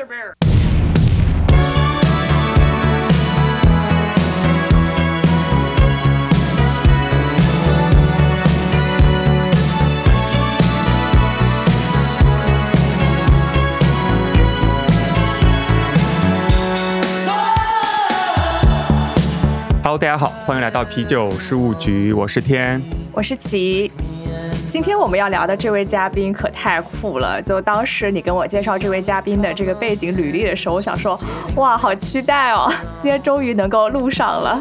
Hello，大家好，欢迎来到啤酒事务局，我是天，我是齐。今天我们要聊的这位嘉宾可太酷了！就当时你跟我介绍这位嘉宾的这个背景履历的时候，我想说，哇，好期待哦！今天终于能够录上了。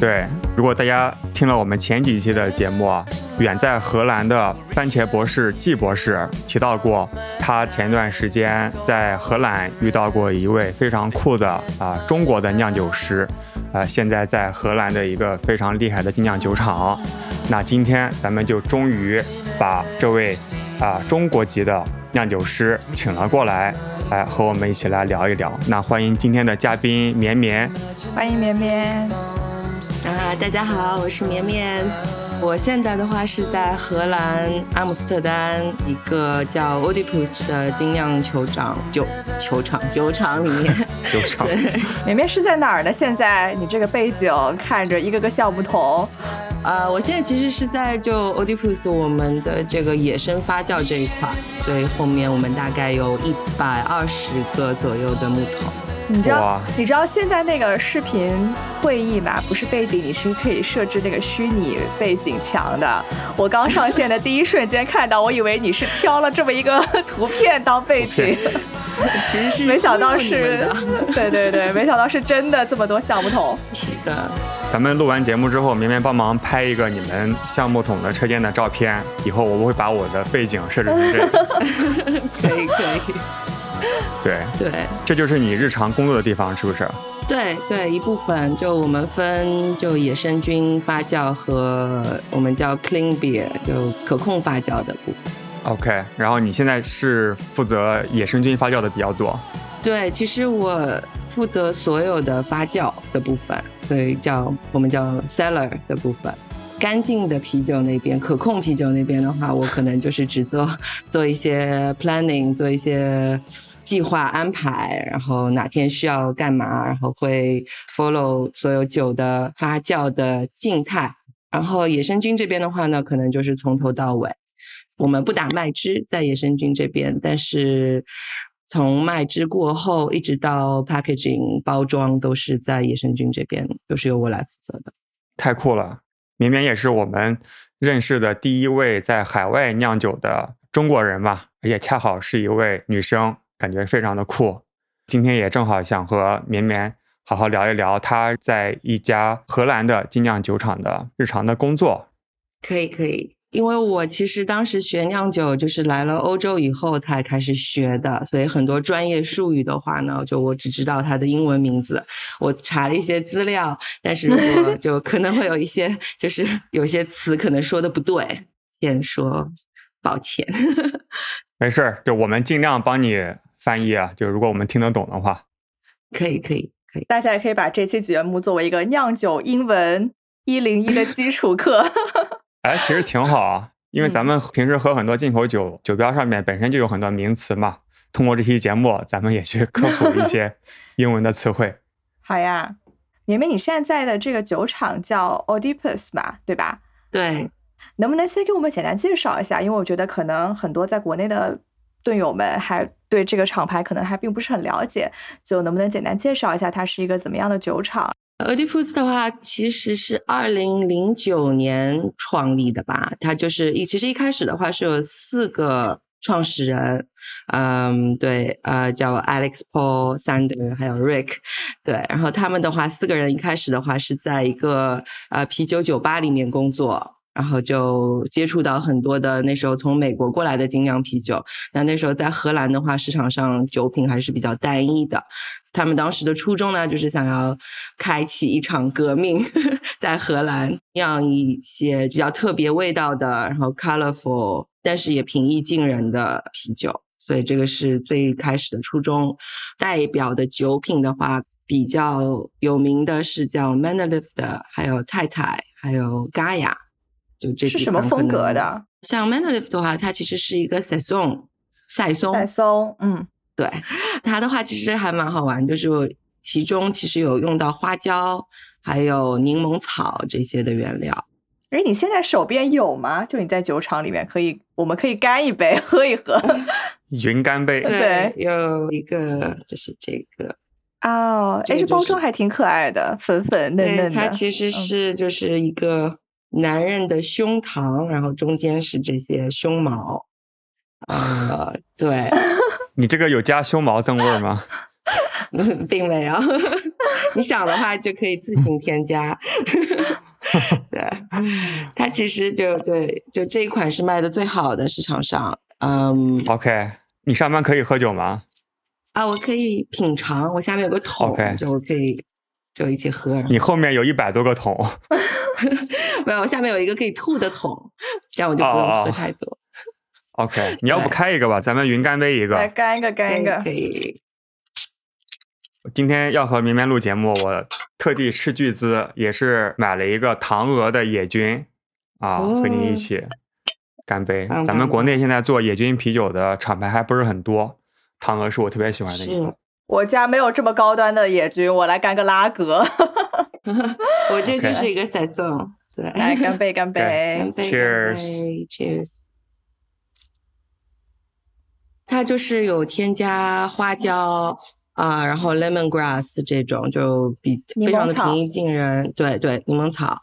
对，如果大家听了我们前几期的节目啊，远在荷兰的番茄博士季博士提到过，他前段时间在荷兰遇到过一位非常酷的啊中国的酿酒师。啊，现在在荷兰的一个非常厉害的精酿酒厂。那今天咱们就终于把这位啊中国籍的酿酒师请了过来，来和我们一起来聊一聊。那欢迎今天的嘉宾绵绵，欢迎绵绵。啊，大家好，我是绵绵。我现在的话是在荷兰阿姆斯特丹一个叫 Oedipus 的精酿球场酒球场 酒厂里面。酒厂。对，绵绵是在哪儿呢？现在你这个背景看着一个个笑不同。呃，我现在其实是在就 Oedipus 我们的这个野生发酵这一块，所以后面我们大概有一百二十个左右的木桶。你知道你知道现在那个视频会议嘛？不是背景，你是可以设置那个虚拟背景墙的。我刚上线的第一瞬间看到，我以为你是挑了这么一个图片当背景，其实是没想到是，对对对，没想到是真的这么多橡木桶。是的，咱们录完节目之后，绵绵帮忙拍一个你们橡木桶的车间的照片，以后我会把我的背景设置成这个。可 以 可以。对对，这就是你日常工作的地方，是不是？对对，一部分就我们分就野生菌发酵和我们叫 clean beer 就可控发酵的部分。OK，然后你现在是负责野生菌发酵的比较多。对，其实我负责所有的发酵的部分，所以叫我们叫 cellar 的部分。干净的啤酒那边，可控啤酒那边的话，我可能就是只做 做一些 planning，做一些。计划安排，然后哪天需要干嘛，然后会 follow 所有酒的发酵的静态。然后野生菌这边的话呢，可能就是从头到尾，我们不打麦汁在野生菌这边，但是从麦汁过后一直到 packaging 包装都是在野生菌这边，都是由我来负责的。太酷了，绵绵也是我们认识的第一位在海外酿酒的中国人嘛，而且恰好是一位女生。感觉非常的酷，今天也正好想和绵绵好好聊一聊她在一家荷兰的精酿酒厂的日常的工作。可以可以，因为我其实当时学酿酒就是来了欧洲以后才开始学的，所以很多专业术语的话呢，就我只知道它的英文名字。我查了一些资料，但是我 就可能会有一些就是有些词可能说的不对，先说抱歉。没事儿，就我们尽量帮你。翻译啊，就如果我们听得懂的话，可以可以可以，大家也可以把这期节目作为一个酿酒英文一零一的基础课。哎，其实挺好啊，因为咱们平时喝很多进口酒，酒标上面本身就有很多名词嘛。通过这期节目，咱们也去科普一些 英文的词汇。好呀，绵绵，你现在的这个酒厂叫 Oedipus 嘛，对吧？对，能不能先给我们简单介绍一下？因为我觉得可能很多在国内的。队友们还对这个厂牌可能还并不是很了解，就能不能简单介绍一下它是一个怎么样的酒厂？Oedipus 的话，其实是二零零九年创立的吧。它就是一，其实一开始的话是有四个创始人，嗯，对，呃，叫 Alex、Paul、Sander 还有 Rick，对，然后他们的话，四个人一开始的话是在一个呃啤酒酒吧里面工作。然后就接触到很多的那时候从美国过来的精酿啤酒。那那时候在荷兰的话，市场上酒品还是比较单一的。他们当时的初衷呢，就是想要开启一场革命，在荷兰酿一些比较特别味道的，然后 colorful，但是也平易近人的啤酒。所以这个是最开始的初衷。代表的酒品的话，比较有名的是叫 Mannerlift，还有太太，还有 Gaia。就这是什么风格的？像 Mannerlift 的话，它其实是一个赛松，赛松，赛松，嗯，对，它的话其实还蛮好玩，就是其中其实有用到花椒，还有柠檬草这些的原料。哎，你现在手边有吗？就你在酒厂里面可以，我们可以干一杯喝一喝。云干杯，对，有一个就是这个哦，哎，这包装还挺可爱的，粉粉嫩嫩的。它其实是就是一个男人的胸膛，然后中间是这些胸毛。呃，对。你这个有加胸毛增味吗？并没有，你想的话就可以自行添加。对，它其实就对，就这一款是卖的最好的市场上。嗯，OK，你上班可以喝酒吗？啊，我可以品尝，我下面有个桶，OK，就我可以就一起喝。你后面有一百多个桶？没有，我下面有一个可以吐的桶，这样我就不用喝太多。OK，你要不开一个吧，咱们云干杯一个，来干一个，干一个，可以。今天要和绵绵录节目，我特地斥巨资，也是买了一个唐鹅的野菌啊，和你一起干杯。咱们国内现在做野菌啤酒的厂牌还不是很多，唐鹅是我特别喜欢的一个。我家没有这么高端的野菌，我来干个拉格。我这就是一个彩送，对，来干杯，干 杯，Cheers，Cheers。它就是有添加花椒。啊，然后 lemongrass 这种就比非常的平易近人，对对，柠檬草，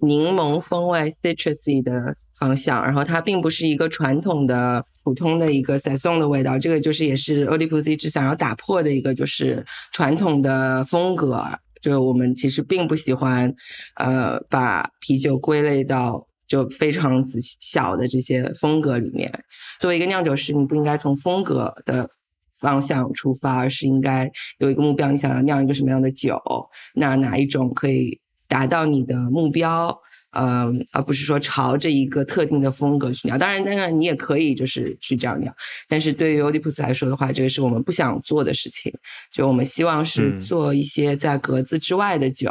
柠檬风味 citrusy 的方向，然后它并不是一个传统的普通的一个 saison 的味道，这个就是也是 o l i p u s 一直想要打破的一个就是传统的风格，就是我们其实并不喜欢，呃，把啤酒归类到就非常仔细小的这些风格里面。作为一个酿酒师，你不应该从风格的。方向出发，而是应该有一个目标。你想要酿一个什么样的酒？那哪一种可以达到你的目标？嗯，而不是说朝着一个特定的风格去酿。当然，当然你也可以就是去这样酿。但是对于欧迪普斯来说的话，这个是我们不想做的事情。就我们希望是做一些在格子之外的酒，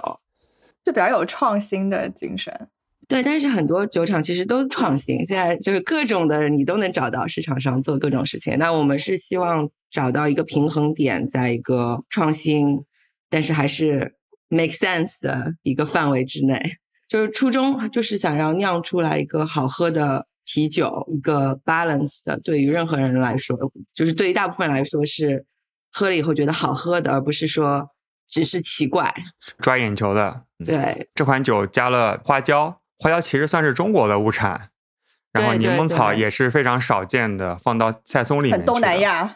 就比较有创新的精神。对，但是很多酒厂其实都创新，现在就是各种的你都能找到市场上做各种事情。那我们是希望找到一个平衡点，在一个创新，但是还是 make sense 的一个范围之内。就是初衷就是想要酿出来一个好喝的啤酒，一个 balance 的，对于任何人来说，就是对于大部分人来说是喝了以后觉得好喝的，而不是说只是奇怪、抓眼球的。对，这款酒加了花椒。花椒其实算是中国的物产，然后柠檬草也是非常少见的，放到菜松里面。东南亚。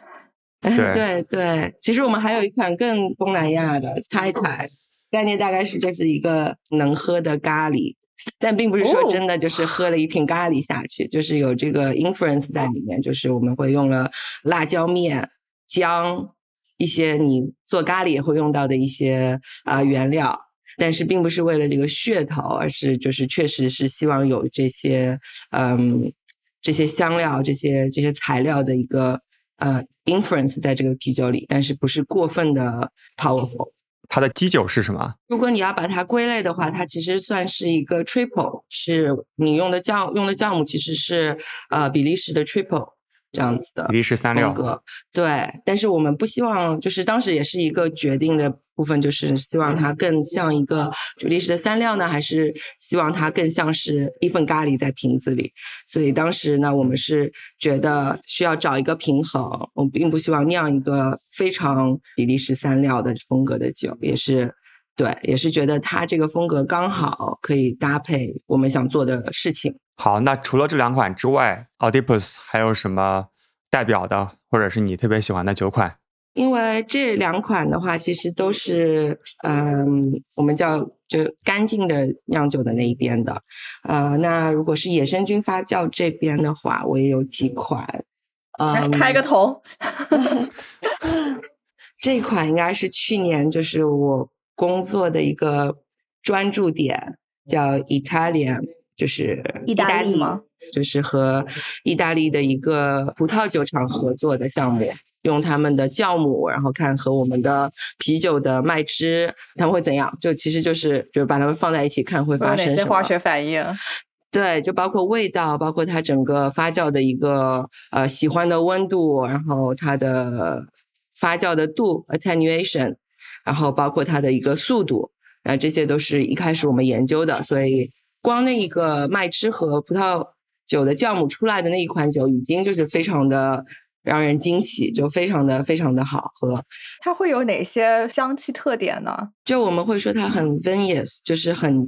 对对对，其实我们还有一款更东南亚的泰台，概念大概是就是一个能喝的咖喱，但并不是说真的就是喝了一瓶咖喱下去，就是有这个 influence 在里面，就是我们会用了辣椒面、姜，一些你做咖喱也会用到的一些啊原料。但是并不是为了这个噱头，而是就是确实是希望有这些嗯这些香料、这些这些材料的一个呃 influence 在这个啤酒里，但是不是过分的 powerful。它的基酒是什么？如果你要把它归类的话，它其实算是一个 triple，是你用的酵用的酵母其实是呃比利时的 triple。这样子的比利时三料，对，但是我们不希望，就是当时也是一个决定的部分，就是希望它更像一个比利时的三料呢，还是希望它更像是一份咖喱在瓶子里。所以当时呢，我们是觉得需要找一个平衡，我们并不希望酿一个非常比利时三料的风格的酒，也是对，也是觉得它这个风格刚好可以搭配我们想做的事情。好，那除了这两款之外，Oedipus 还有什么代表的，或者是你特别喜欢的酒款？因为这两款的话，其实都是嗯，我们叫就干净的酿酒的那一边的。呃，那如果是野生菌发酵这边的话，我也有几款。嗯，开个头。这款应该是去年就是我工作的一个专注点，叫 Italian。就是意大利吗？就是和意大利的一个葡萄酒厂合作的项目，用他们的酵母，然后看和我们的啤酒的麦汁他们会怎样。就其实就是就是把它们放在一起看会发生哪些化学反应。对，就包括味道，包括它整个发酵的一个呃喜欢的温度，然后它的发酵的度 attenuation，然后包括它的一个速度，呃，这些都是一开始我们研究的。所以光那一个麦汁和葡萄酒的酵母出来的那一款酒，已经就是非常的让人惊喜，就非常的非常的好喝。它会有哪些香气特点呢？就我们会说它很 vinous，就是很。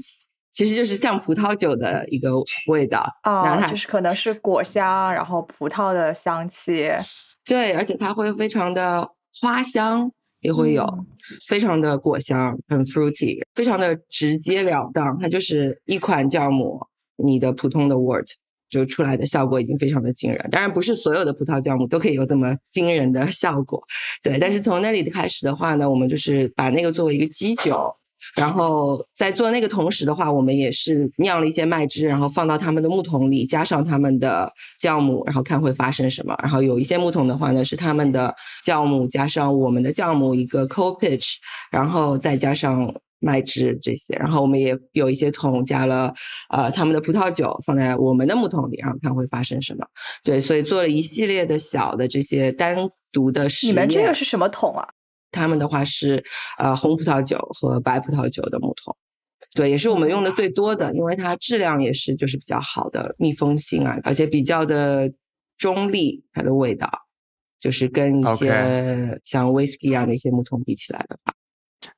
其实就是像葡萄酒的一个味道啊，就是可能是果香，然后葡萄的香气，对，而且它会非常的花香，也会有非常的果香，很 fruity，非常的直截了当。它就是一款酵母，你的普通的 wort 就出来的效果已经非常的惊人。当然，不是所有的葡萄酵母都可以有这么惊人的效果，对。但是从那里开始的话呢，我们就是把那个作为一个基酒。然后在做那个同时的话，我们也是酿了一些麦汁，然后放到他们的木桶里，加上他们的酵母，然后看会发生什么。然后有一些木桶的话呢，是他们的酵母加上我们的酵母一个 co pitch，然后再加上麦汁这些。然后我们也有一些桶加了呃他们的葡萄酒放在我们的木桶里，然后看会发生什么。对，所以做了一系列的小的这些单独的实验。你们这个是什么桶啊？他们的话是呃红葡萄酒和白葡萄酒的木桶，对，也是我们用的最多的，因为它质量也是就是比较好的密封性啊，而且比较的中立，它的味道就是跟一些像 whisky 啊那些木桶比起来的话，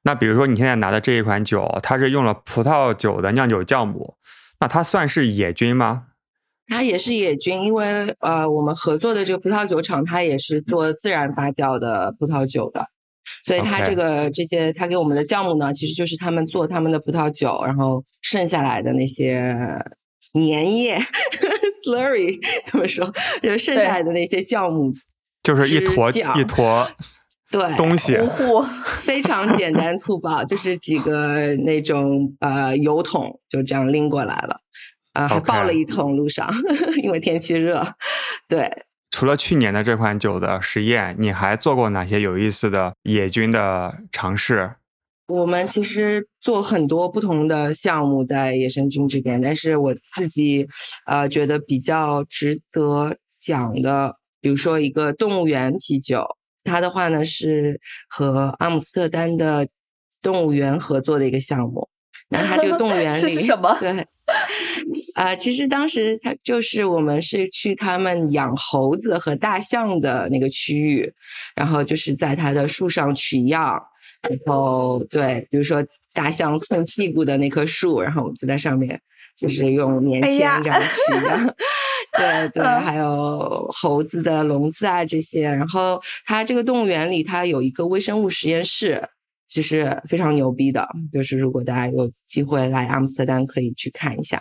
那比如说你现在拿的这一款酒，它是用了葡萄酒的酿酒酵母，那它算是野菌吗？它也是野菌，因为呃我们合作的这个葡萄酒厂，它也是做自然发酵的葡萄酒的。所以它这个这些，它给我们的酵母呢，其实就是他们做他们的葡萄酒，然后剩下来的那些粘液 （slurry） 怎么说？就剩下来的那些酵母，就是一坨一坨对东西，非常简单粗暴，就是几个那种呃油桶就这样拎过来了，啊，还抱了一桶路上，因为天气热，对。除了去年的这款酒的实验，你还做过哪些有意思的野菌的尝试？我们其实做很多不同的项目在野生菌这边，但是我自己呃觉得比较值得讲的，比如说一个动物园啤酒，它的话呢是和阿姆斯特丹的动物园合作的一个项目。那它这个动物园 里是什么？对。啊，其实当时他就是我们是去他们养猴子和大象的那个区域，然后就是在它的树上取样，然后对，比如说大象蹭屁股的那棵树，然后我们就在上面就是用棉签这样取样，对 对，还有猴子的笼子啊这些，然后它这个动物园里它有一个微生物实验室。其实非常牛逼的，就是如果大家有机会来阿姆斯特丹，可以去看一下。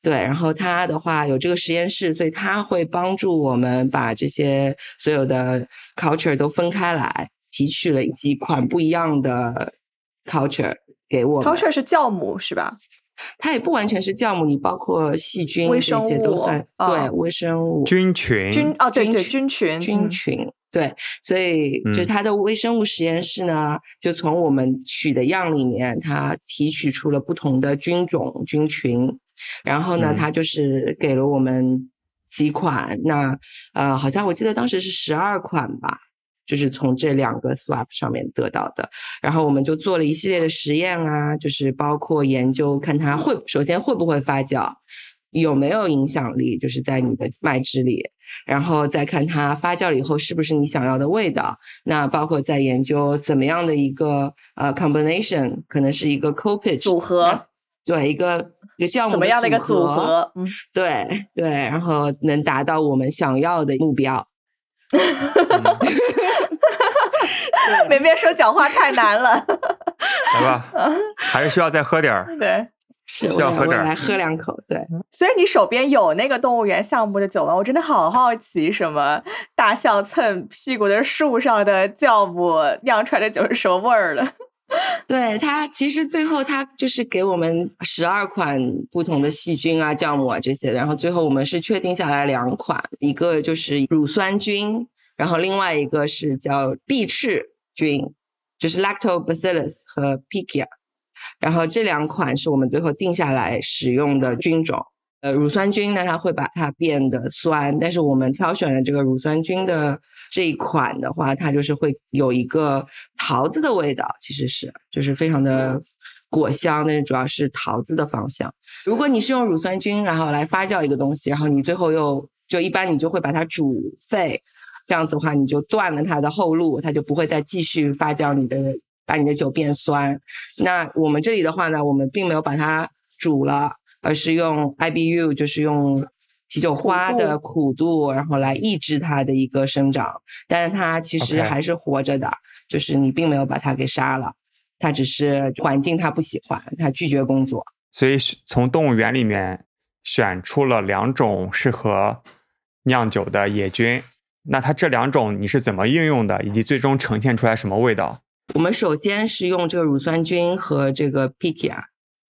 对，然后他的话有这个实验室，所以他会帮助我们把这些所有的 culture 都分开来，提取了几款不一样的 culture 给我。culture 是酵母是吧？它也不完全是酵母，你包括细菌这些都算。对，微生物菌群。菌哦，对对，菌群菌群。对，所以就是它的微生物实验室呢，就从我们取的样里面，它提取出了不同的菌种菌群，然后呢，它就是给了我们几款，那呃，好像我记得当时是十二款吧，就是从这两个 swap 上面得到的，然后我们就做了一系列的实验啊，就是包括研究看它会首先会不会发酵。有没有影响力？就是在你的麦汁里，然后再看它发酵了以后是不是你想要的味道。那包括在研究怎么样的一个呃 combination，可能是一个 co pitch 组合，对，一个一个酵母怎么样的一个组合？嗯，对对，然后能达到我们想要的目标。哈哈哈哈哈！梅梅 说讲话太难了，来吧，还是需要再喝点儿。对。是，我我来喝两口。对，所以你手边有那个动物园项目的酒吗？我真的好好奇，什么大象蹭屁股的树上的酵母酿出来的酒是什么味儿的？对它，其实最后它就是给我们十二款不同的细菌啊、酵母啊这些，然后最后我们是确定下来两款，一个就是乳酸菌，然后另外一个是叫碧翅菌，就是 Lactobacillus 和 Pichia。然后这两款是我们最后定下来使用的菌种，呃，乳酸菌呢，它会把它变得酸，但是我们挑选的这个乳酸菌的这一款的话，它就是会有一个桃子的味道，其实是就是非常的果香，但是主要是桃子的芳香。如果你是用乳酸菌然后来发酵一个东西，然后你最后又就一般你就会把它煮沸，这样子的话你就断了它的后路，它就不会再继续发酵你的把你的酒变酸。那我们这里的话呢，我们并没有把它煮了。而是用 IBU，就是用啤酒花的苦度，然后来抑制它的一个生长。但是它其实还是活着的，就是你并没有把它给杀了，它只是环境它不喜欢，它拒绝工作。所以从动物园里面选出了两种适合酿酒的野菌。那它这两种你是怎么应用的，以及最终呈现出来什么味道？我们首先是用这个乳酸菌和这个 Pikia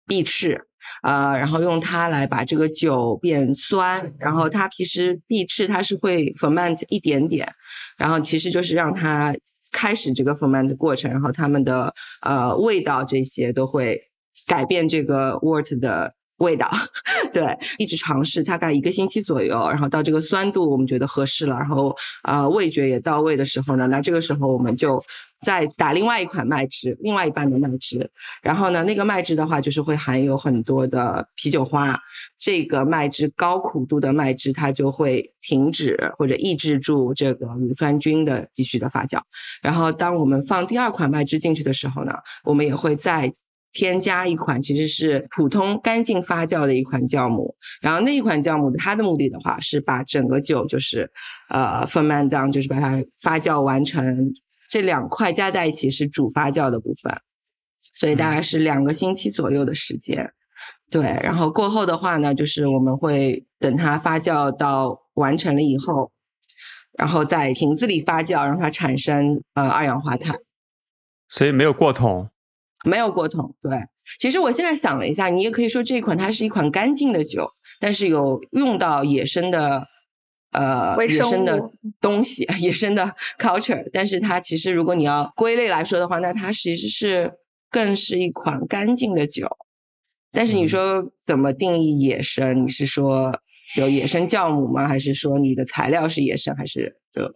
碧翅。呃，然后用它来把这个酒变酸，然后它其实碧翅它是会 ferment 一点点，然后其实就是让它开始这个 ferment 的过程，然后它们的呃味道这些都会改变这个 wort 的。味道，对，一直尝试，大概一个星期左右，然后到这个酸度我们觉得合适了，然后啊味觉也到位的时候呢，那这个时候我们就再打另外一款麦汁，另外一半的麦汁，然后呢那个麦汁的话就是会含有很多的啤酒花，这个麦汁高苦度的麦汁它就会停止或者抑制住这个乳酸菌的继续的发酵，然后当我们放第二款麦汁进去的时候呢，我们也会再。添加一款其实是普通干净发酵的一款酵母，然后那一款酵母它的目的的话是把整个酒就是呃 ferment down，就是把它发酵完成。这两块加在一起是主发酵的部分，所以大概是两个星期左右的时间。对，然后过后的话呢，就是我们会等它发酵到完成了以后，然后在瓶子里发酵，让它产生呃二氧化碳。所以没有过桶。没有过桶，对。其实我现在想了一下，你也可以说这一款它是一款干净的酒，但是有用到野生的，呃，野生的东西，野生的 culture。但是它其实如果你要归类来说的话，那它其实是更是一款干净的酒。但是你说怎么定义野生？你是说就野生酵母吗？还是说你的材料是野生？还是就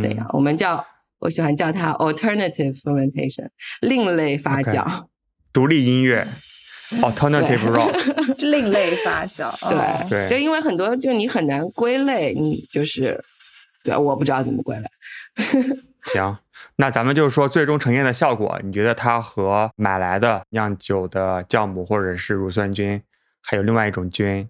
怎样？我们叫。我喜欢叫它 alternative fermentation，另类发酵，独立音乐，alternative rock，另类发酵，对对，就因为很多就你很难归类，你就是对，我不知道怎么归类。行，那咱们就是说最终呈现的效果，你觉得它和买来的酿酒的酵母或者是乳酸菌，还有另外一种菌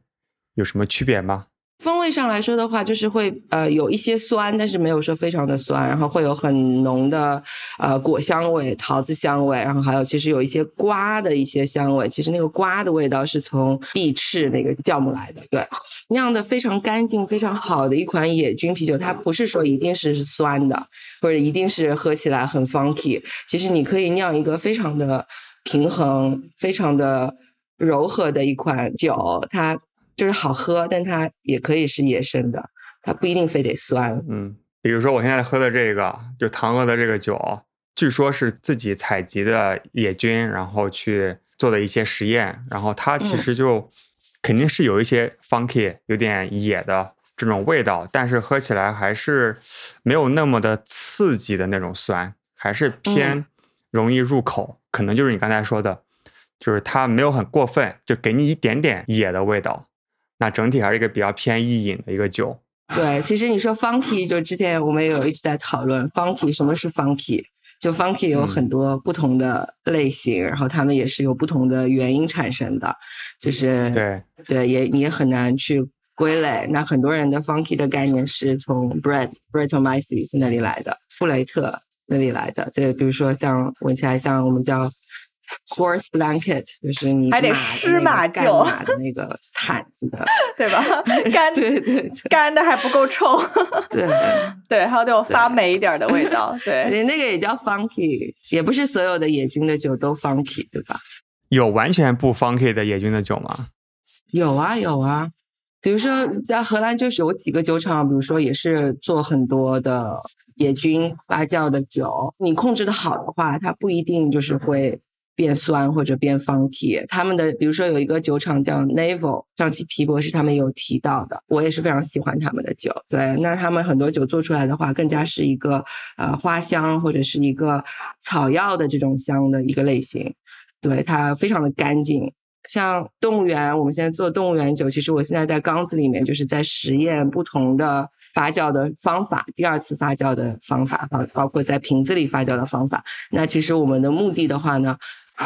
有什么区别吗？风味上来说的话，就是会呃有一些酸，但是没有说非常的酸，然后会有很浓的呃果香味、桃子香味，然后还有其实有一些瓜的一些香味。其实那个瓜的味道是从碧翅那个酵母来的。对，酿的非常干净、非常好的一款野菌啤酒，它不是说一定是酸的，或者一定是喝起来很 funky。其实你可以酿一个非常的平衡、非常的柔和的一款酒，它。就是好喝，但它也可以是野生的，它不一定非得酸。嗯，比如说我现在喝的这个，就唐哥的这个酒，据说是自己采集的野菌，然后去做的一些实验，然后它其实就肯定是有一些 funky，有点野的这种味道，但是喝起来还是没有那么的刺激的那种酸，还是偏容易入口。可能就是你刚才说的，就是它没有很过分，就给你一点点野的味道。那整体还是一个比较偏易饮的一个酒。对，其实你说 funky，就之前我们有一直在讨论 funky，什么是 funky？就 funky 有很多不同的类型，然后他们也是有不同的原因产生的，就是对对，也你也很难去归类。那很多人的 funky 的概念是从 Brett Brettanomyces 那里来的，布雷特那里来的。就比如说像闻起来像我们叫。Horse blanket 就是你还得湿马厩马的那个毯子的，对吧？干对对干的还不够臭，对对，还有那种发霉一点的味道，对你。那个也叫 funky，也不是所有的野菌的酒都 funky，对吧？有完全不 funky 的野菌的酒吗？有啊有啊，比如说在荷兰就是有几个酒厂，比如说也是做很多的野菌发酵的酒，你控制的好的话，它不一定就是会。变酸或者变方体。他们的比如说有一个酒厂叫 Naval，上期皮博士他们有提到的，我也是非常喜欢他们的酒。对，那他们很多酒做出来的话，更加是一个呃花香或者是一个草药的这种香的一个类型。对，它非常的干净。像动物园，我们现在做动物园酒，其实我现在在缸子里面就是在实验不同的。发酵的方法，第二次发酵的方法，包包括在瓶子里发酵的方法。那其实我们的目的的话呢，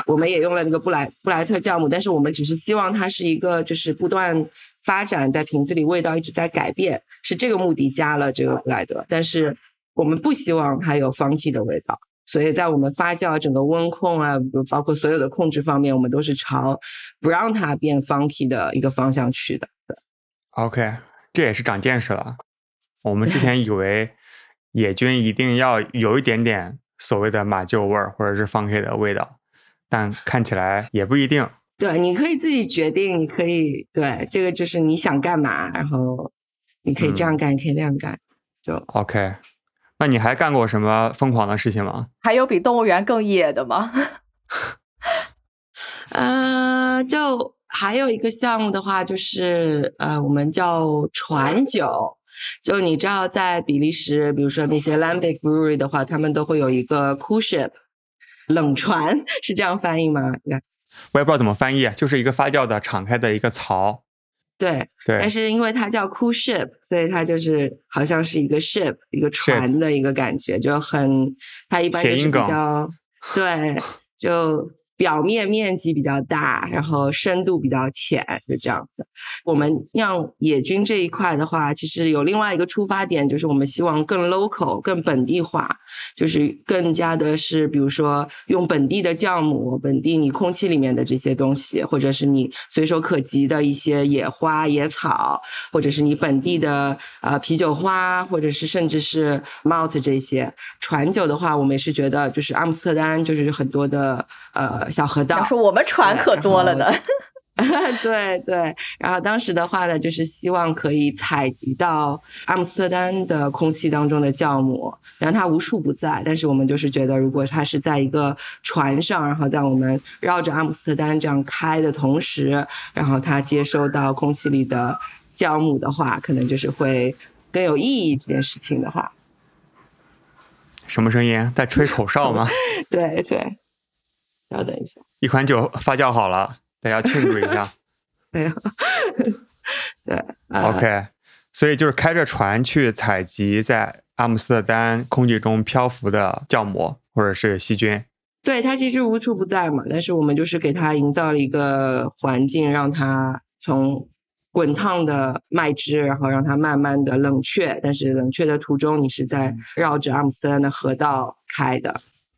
我们也用了那个布莱布莱特酵母，但是我们只是希望它是一个就是不断发展，在瓶子里味道一直在改变，是这个目的加了这个布莱德。但是我们不希望它有 funky 的味道，所以在我们发酵整个温控啊，包括所有的控制方面，我们都是朝不让它变 funky 的一个方向去的。OK，这也是长见识了。我们之前以为野菌一定要有一点点所谓的马厩味儿或者是 funky 的味道，但看起来也不一定。对，你可以自己决定，你可以对这个就是你想干嘛，然后你可以这样干，可以那样干，就 OK。那你还干过什么疯狂的事情吗？还有比动物园更野的吗？呃，就还有一个项目的话，就是呃，我们叫船酒。就你知道，在比利时，比如说那些 Lambic Brewery 的话，他们都会有一个 cool ship 冷船，是这样翻译吗？我也不知道怎么翻译，就是一个发酵的敞开的一个槽。对对。但是因为它叫 cool ship，所以它就是好像是一个 ship 一个船的一个感觉，就很它一般就是比较对就。表面面积比较大，然后深度比较浅，就这样子。我们酿野菌这一块的话，其实有另外一个出发点，就是我们希望更 local、更本地化，就是更加的是，比如说用本地的酵母、本地你空气里面的这些东西，或者是你随手可及的一些野花野草，或者是你本地的呃啤酒花，或者是甚至是 malt 这些。传酒的话，我们也是觉得，就是阿姆斯特丹就是很多的呃。小河道，说我们船可多了呢。对对，然后当时的话呢，就是希望可以采集到阿姆斯特丹的空气当中的酵母，然后它无处不在。但是我们就是觉得，如果它是在一个船上，然后在我们绕着阿姆斯特丹这样开的同时，然后它接收到空气里的酵母的话，可能就是会更有意义。这件事情的话，什么声音？在吹口哨吗？对 对。稍等一下，一款酒发酵好了，大家庆祝一下。没有，对，OK，所以就是开着船去采集在阿姆斯特丹空气中漂浮的酵母或者是细菌。对，它其实无处不在嘛，但是我们就是给它营造了一个环境，让它从滚烫的麦汁，然后让它慢慢的冷却，但是冷却的途中，你是在绕着阿姆斯特丹的河道开的。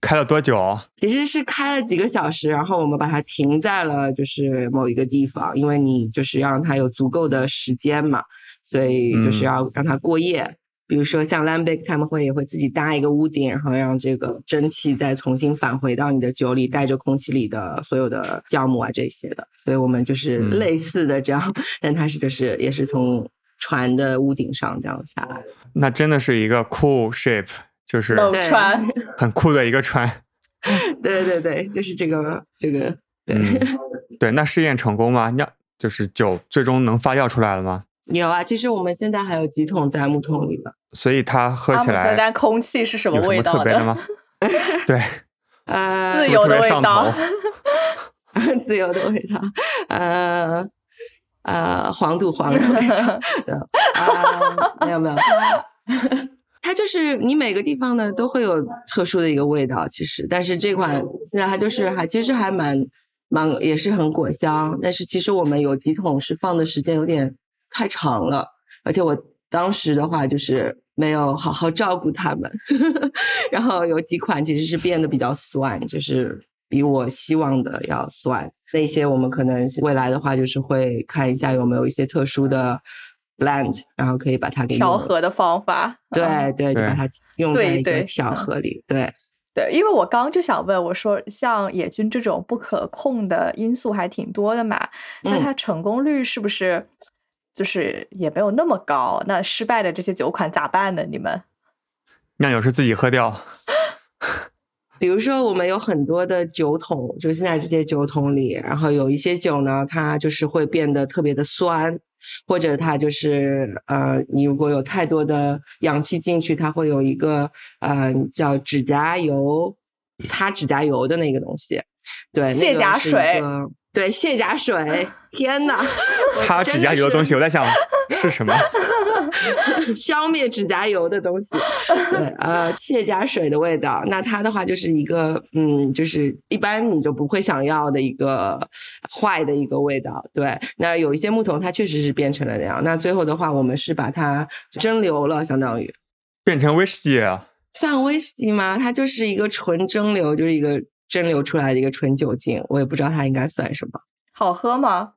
开了多久？其实是开了几个小时，然后我们把它停在了就是某一个地方，因为你就是要让它有足够的时间嘛，所以就是要让它过夜。比如说像 Lambic 他们会也会自己搭一个屋顶，然后让这个蒸汽再重新返回到你的酒里，带着空气里的所有的酵母啊这些的。所以我们就是类似的这样，但它是就是也是从船的屋顶上这样下来。那真的是一个 cool ship。就是冷船，很酷的一个船。对对对，就是这个这个。对对，那试验成功吗？酿就是酒最终能发酵出来了吗？有啊，其实我们现在还有几桶在木桶里的。所以它喝起来，但空气是什么味道的吗？对，呃，自由的味道。自由的味道。呃呃，黄土黄的味道。啊，没有没有。它就是你每个地方呢都会有特殊的一个味道，其实，但是这款现在它就是还其实还蛮蛮也是很果香，但是其实我们有几桶是放的时间有点太长了，而且我当时的话就是没有好好照顾它们，然后有几款其实是变得比较酸，就是比我希望的要酸，那些我们可能未来的话就是会看一下有没有一些特殊的。blend，然后可以把它给调和的方法，对对，就把它用在一个调和里，对对。因为我刚就想问，我说像野菌这种不可控的因素还挺多的嘛，那它成功率是不是就是也没有那么高？那失败的这些酒款咋办呢？你们酿酒师自己喝掉。比如说，我们有很多的酒桶，就现在这些酒桶里，然后有一些酒呢，它就是会变得特别的酸，或者它就是呃，你如果有太多的氧气进去，它会有一个呃叫指甲油擦指甲油的那个东西，对，卸甲水，对，卸甲水，天呐，擦指甲油的东西，我在想是什么。消灭指甲油的东西，对，呃，卸甲水的味道，那它的话就是一个，嗯，就是一般你就不会想要的一个坏的一个味道，对。那有一些木桶它确实是变成了那样，那最后的话我们是把它蒸馏了，相当于变成威士忌啊，算威士忌吗？它就是一个纯蒸馏，就是一个蒸馏出来的一个纯酒精，我也不知道它应该算什么，好喝吗？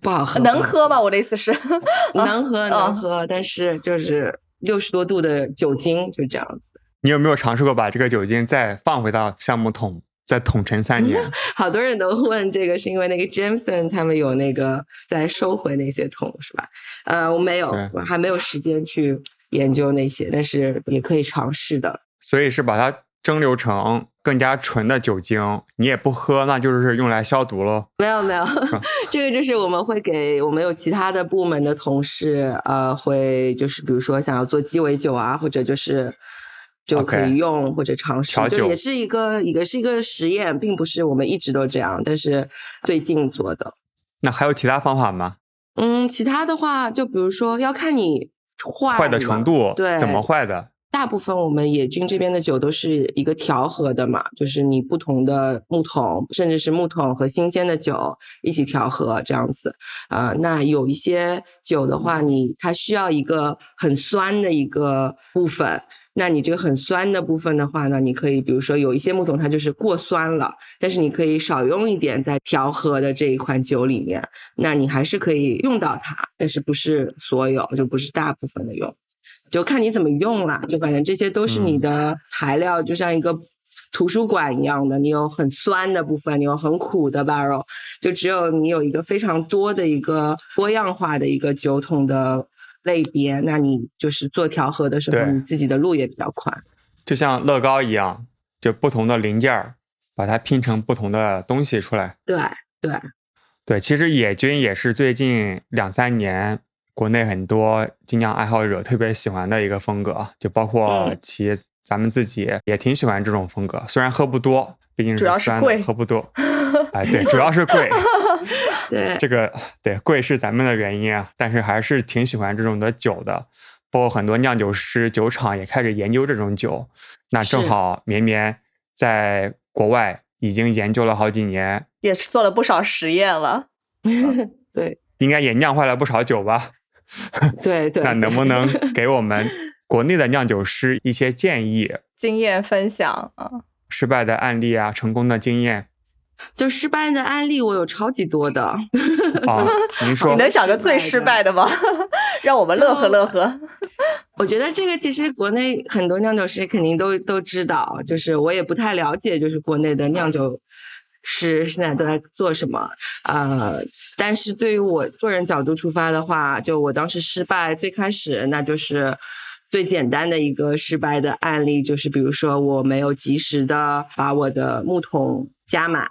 不好喝，能喝吗？我的意思是，能喝能喝，但是就是六十多度的酒精就这样子。你有没有尝试过把这个酒精再放回到橡木桶，再桶陈三年？好多人都问这个，是因为那个 Jameson 他们有那个在收回那些桶，是吧？呃，我没有，我还没有时间去研究那些，但是也可以尝试的。所以是把它。蒸馏成更加纯的酒精，你也不喝，那就是用来消毒喽。没有没有，这个就是我们会给我们有其他的部门的同事，呃，会就是比如说想要做鸡尾酒啊，或者就是就可以用或者尝试，就也是一个一个是一个实验，并不是我们一直都这样，但是最近做的。那还有其他方法吗？嗯，其他的话，就比如说要看你坏坏的程度，对，怎么坏的。大部分我们野菌这边的酒都是一个调和的嘛，就是你不同的木桶，甚至是木桶和新鲜的酒一起调和这样子。啊，那有一些酒的话，你它需要一个很酸的一个部分，那你这个很酸的部分的话呢，你可以比如说有一些木桶它就是过酸了，但是你可以少用一点在调和的这一款酒里面，那你还是可以用到它，但是不是所有，就不是大部分的用。就看你怎么用啦，就反正这些都是你的材料，就像一个图书馆一样的，你有很酸的部分，你有很苦的 barrel，就只有你有一个非常多的一个多样化的一个酒桶的类别，那你就是做调和的时候，你自己的路也比较宽。就像乐高一样，就不同的零件儿，把它拼成不同的东西出来。对对对，其实野菌也是最近两三年。国内很多精酿爱好者特别喜欢的一个风格，就包括企业，咱们自己也挺喜欢这种风格。虽然喝不多，毕竟是酸的，喝不多。哎，对，主要是贵。对，这个对贵是咱们的原因啊，但是还是挺喜欢这种的酒的。包括很多酿酒师、酒厂也开始研究这种酒。那正好绵绵在国外已经研究了好几年，也是做了不少实验了。对，应该也酿坏了不少酒吧。对对，那能不能 给我们国内的酿酒师一些建议、经验分享啊？失败的案例啊，成功的经验。就失败的案例，我有超级多的。啊，您说，你能讲个最失败的吗？让我们乐呵乐呵。我觉得这个其实国内很多酿酒师肯定都都知道，就是我也不太了解，就是国内的酿酒。是现在都在做什么？呃，但是对于我个人角度出发的话，就我当时失败最开始，那就是最简单的一个失败的案例，就是比如说我没有及时的把我的木桶加满，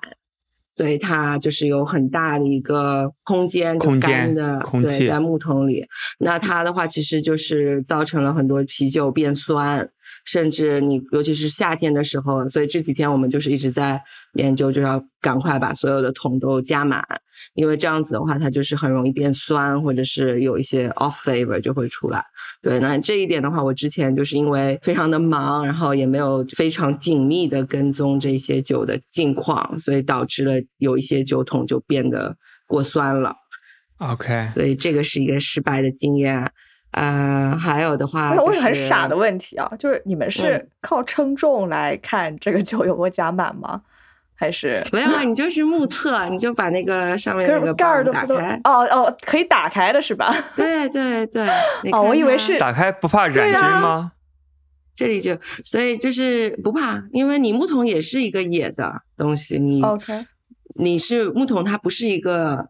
对它就是有很大的一个空间，空间的空气在木桶里，那它的话其实就是造成了很多啤酒变酸。甚至你，尤其是夏天的时候，所以这几天我们就是一直在研究，就要赶快把所有的桶都加满，因为这样子的话，它就是很容易变酸，或者是有一些 off flavor 就会出来。对，那这一点的话，我之前就是因为非常的忙，然后也没有非常紧密的跟踪这些酒的近况，所以导致了有一些酒桶就变得过酸了。OK，所以这个是一个失败的经验。呃，还有的话，我很傻的问题啊，就是你们是靠称重来看这个酒有没有加满吗？还是没有啊？你就是目测，你就把那个上面那个盖儿都打开。哦哦，可以打开的是吧？对 对对。哦，我以为是打开不怕染菌吗？这里就所以就是不怕，因为你木桶也是一个野的东西，你 OK，你是木桶，它不是一个。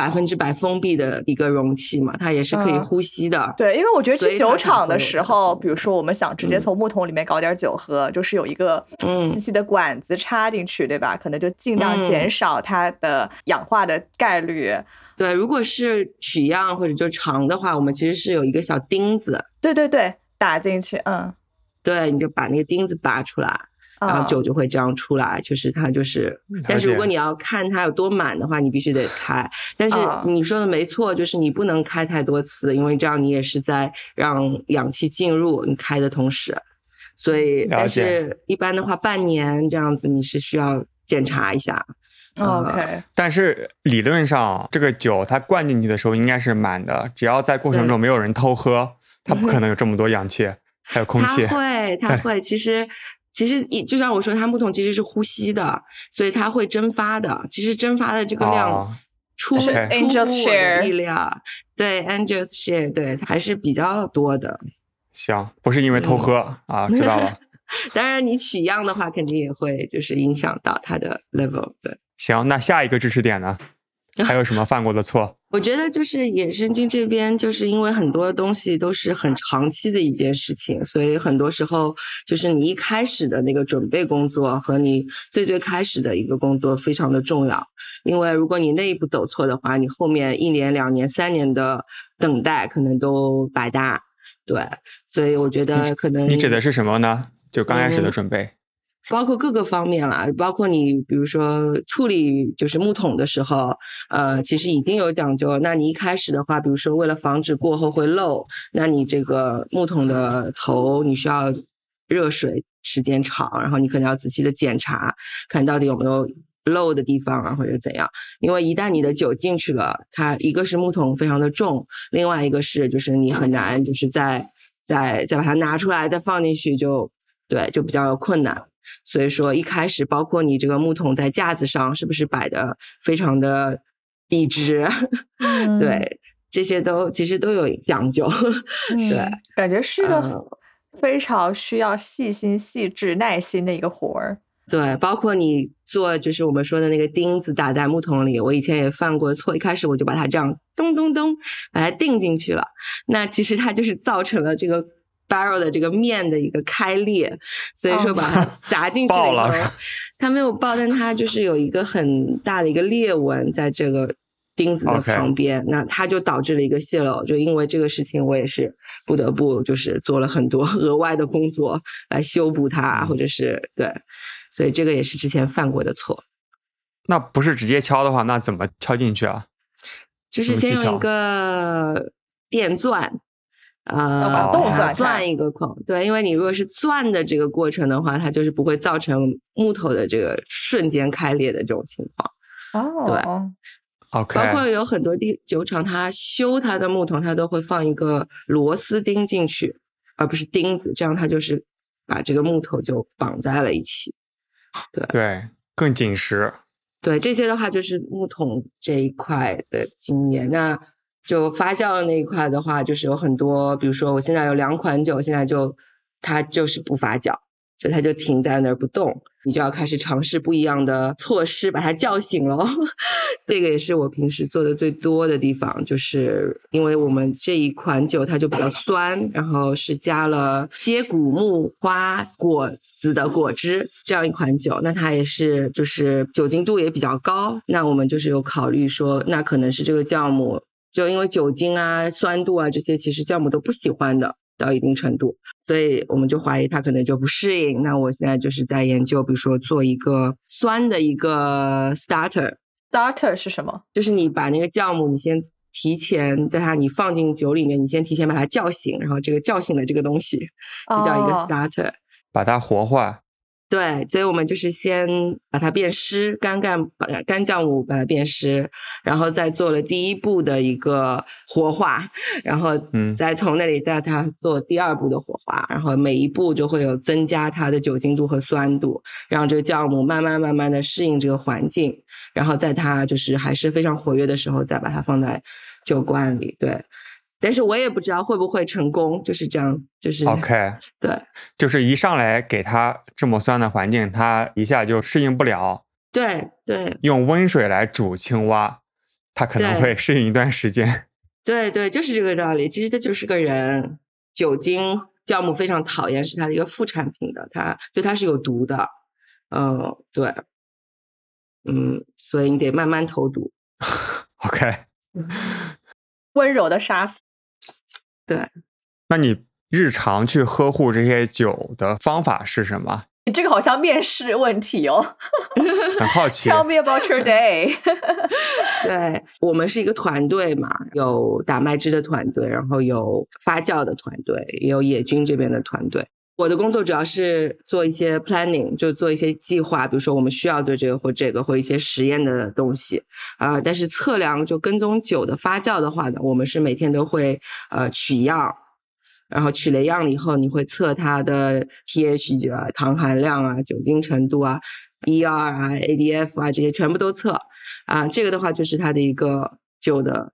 百分之百封闭的一个容器嘛，它也是可以嗯呼吸的。对，因为我觉得去酒厂的时候，比如说我们想直接嗯从木桶里面搞点酒喝，就是有一个嗯细细的管子插进去，对吧？可能就尽量嗯减少它的氧化的概率。对，如果是取样或者就长的话，我们其实是有一个小钉子，对对对，打进去，嗯，对，你就把那个钉子拔出来，然后啊酒就会这样出来，就是它就是。但是如果你要看它有多满的话，你必须得开。但是啊你说的没错，就是你不能开太多次，因为这样你也是在让氧气进入你开的同时。所以，但是一般的话，半年这样子你是需要检查一下。OK，但是理论上，这个酒它灌进去的时候应该是满的，只要在过程中没有人偷喝，它不可 能有这么多氧气，还有空气它。会，它 会。其实，其实一就像我说，它木桶其实是呼吸的，所以它会蒸发的。其实蒸发的这个量哦出、是 OK 出 Angel's 乎我的 share 力量，对 Angel's share，对还是比较多的。行，不是因为偷喝、啊，知道了。当然，你取样的话，肯定也会就是影响到它的 level。对，行，那下一个知识点呢？还有什么犯过的错？我觉得就是野生菌这边，就是因为很多东西都是很长期的一件事情，所以很多时候就是你一开始的那个准备工作和你最最开始的一个工作非常的重要。因为如果你那一步走错的话，你后面一年、两年、三年的等待可能都白搭。对，所以我觉得可能你指的是什么呢？就刚开始的嗯准备。包括各个方面啦，包括你比如说处理就是木桶的时候，呃，其实已经有讲究。那你一开始的话，比如说为了防止过后会漏，那你这个木桶的头你需要热水时间长，然后你可能要仔细的检查，看到底有没有漏的地方啊，或者怎样。因为一旦你的酒进去了，它一个是木桶非常的重，另外一个是就是你很难就是再再再把它拿出来再放进去就对就比较困难。所以说一开始包括你这个木桶在架子上是不是摆的非常的笔直，嗯对，这些都其实都有讲究。对嗯，感觉是一个嗯非常需要细心、细致、耐心的一个活儿。对，包括你做就是我们说的那个钉子打在木桶里，我以前也犯过错，一开始我就把它这样咚咚咚把它钉进去了，那其实它就是造成了这个 barrel 的这个面的一个开裂，所以说哦把它 砸进去以后它没有爆，但它就是有一个很大的一个裂纹在这个。钉子的旁边那它就导致了一个泄漏。就因为这个事情，我也是不得不就是做了很多 额外的工作来修补它，或者是对，所以这个也是之前犯过的错。那不是直接敲的话，那怎么敲进去啊？就是先用一个电钻，呃，要把洞钻钻一个孔。对，因为你如果是钻的这个过程的话，它就是不会造成木头的这个瞬间开裂的这种情况。哦，OK，包括有很多地酒厂，它修它的木桶，它都会放一个螺丝钉进去，而不是钉子，这样它就是把这个木头就绑在了一起。对对，更紧实。对，这些的话就是木桶这一块的经验。那就发酵那一块的话，就是有很多，比如说我现在有两款酒，现在就它就是不发酵，就它就停在那儿不动，你就要开始尝试不一样的措施把它叫醒喽。这个也是我平时做的最多的地方，就是因为我们这一款酒它就比较酸，然后是加了接骨木花果子的果汁这样一款酒，那它也是就是酒精度也比较高，那我们就是有考虑说，那可能是这个酵母就因为酒精啊、酸度啊这些，其实酵母都不喜欢的。到一定程度，所以我们就怀疑它可能就不适应。那我现在就是在研究，比如说做一个酸的一个 starter，starter 是什么？就是你把那个酵母，你先提前在它你放进酒里面，你先提前把它叫醒，然后这个叫醒的这个东西就叫一个哦 starter。把它活化。对，所以我们就是先把它变湿，干干把干酵母把它变湿，然后再做了第一步的一个活化，然后嗯再从那里再它做第二步的活化，然后每一步就会有增加它的酒精度和酸度，让这个酵母慢慢慢慢的适应这个环境，然后在它就是还是非常活跃的时候，再把它放在酒罐里。对，但是我也不知道会不会成功，就是这样，就是 OK，对。就是一上来给他这么酸的环境，他一下就适应不了。对对用温水来煮青蛙，他可能会适应一段时间。对对，就是这个道理。其实他就是个人，酒精酵母非常讨厌，是它的一个副产品的，它对它是有毒的。嗯，对，嗯，所以你得慢慢投毒。OK，温柔的杀死。那你日常去呵护这些酒的方法是什么？你这个好像面试问题哦。很好奇。Tell me about your day 对我们是一个团队嘛，有打麦汁的团队，然后有发酵的团队，也有野菌这边的团队。我的工作主要是做一些 planning，就做一些计划，比如说我们需要做这个或这个或一些实验的东西啊、但是测量就跟踪酒的发酵的话呢，我们是每天都会呃取样，然后取了样了以后，你会测它的 pH 啊、糖含量啊、酒精程度啊、ER 啊、ADF 啊这些全部都测啊。这个的话就是它的一个酒的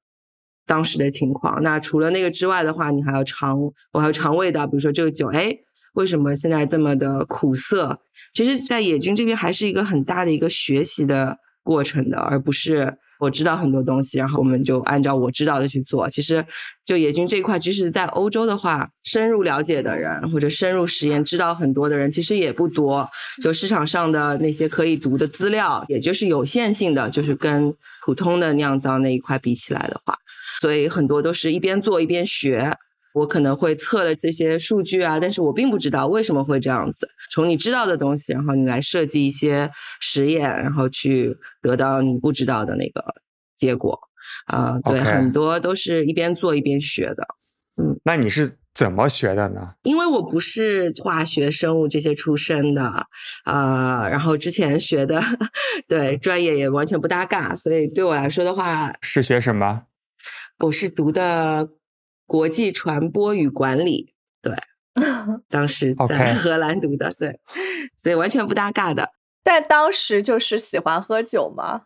当时的情况。那除了那个之外的话，你还要尝，我还要尝味道，比如说这个酒，哎，为什么现在这么的苦涩？其实，在野菌这边还是一个很大的一个学习的过程的，而不是。我知道很多东西，然后我们就按照我知道的去做。其实，就野菌这一块，即使在欧洲的话，深入了解的人或者深入实验知道很多的人，其实也不多。就市场上的那些可以读的资料，也就是有限性的，就是跟普通的酿造那一块比起来的话，所以很多都是一边做一边学。我可能会测了这些数据啊，但是我并不知道为什么会这样子。从你知道的东西，然后你来设计一些实验，然后去得到你不知道的那个结果。啊、对很多都是一边做一边学的。嗯那你是怎么学的呢？因为我不是化学、生物这些出身的，呃，然后之前学的 对专业也完全不搭嘎，所以对我来说的话，是学什么？我是读的国际传播与管理，对，当时在荷兰读的，对，所以完全不搭嘎的。但当时就是喜欢喝酒吗？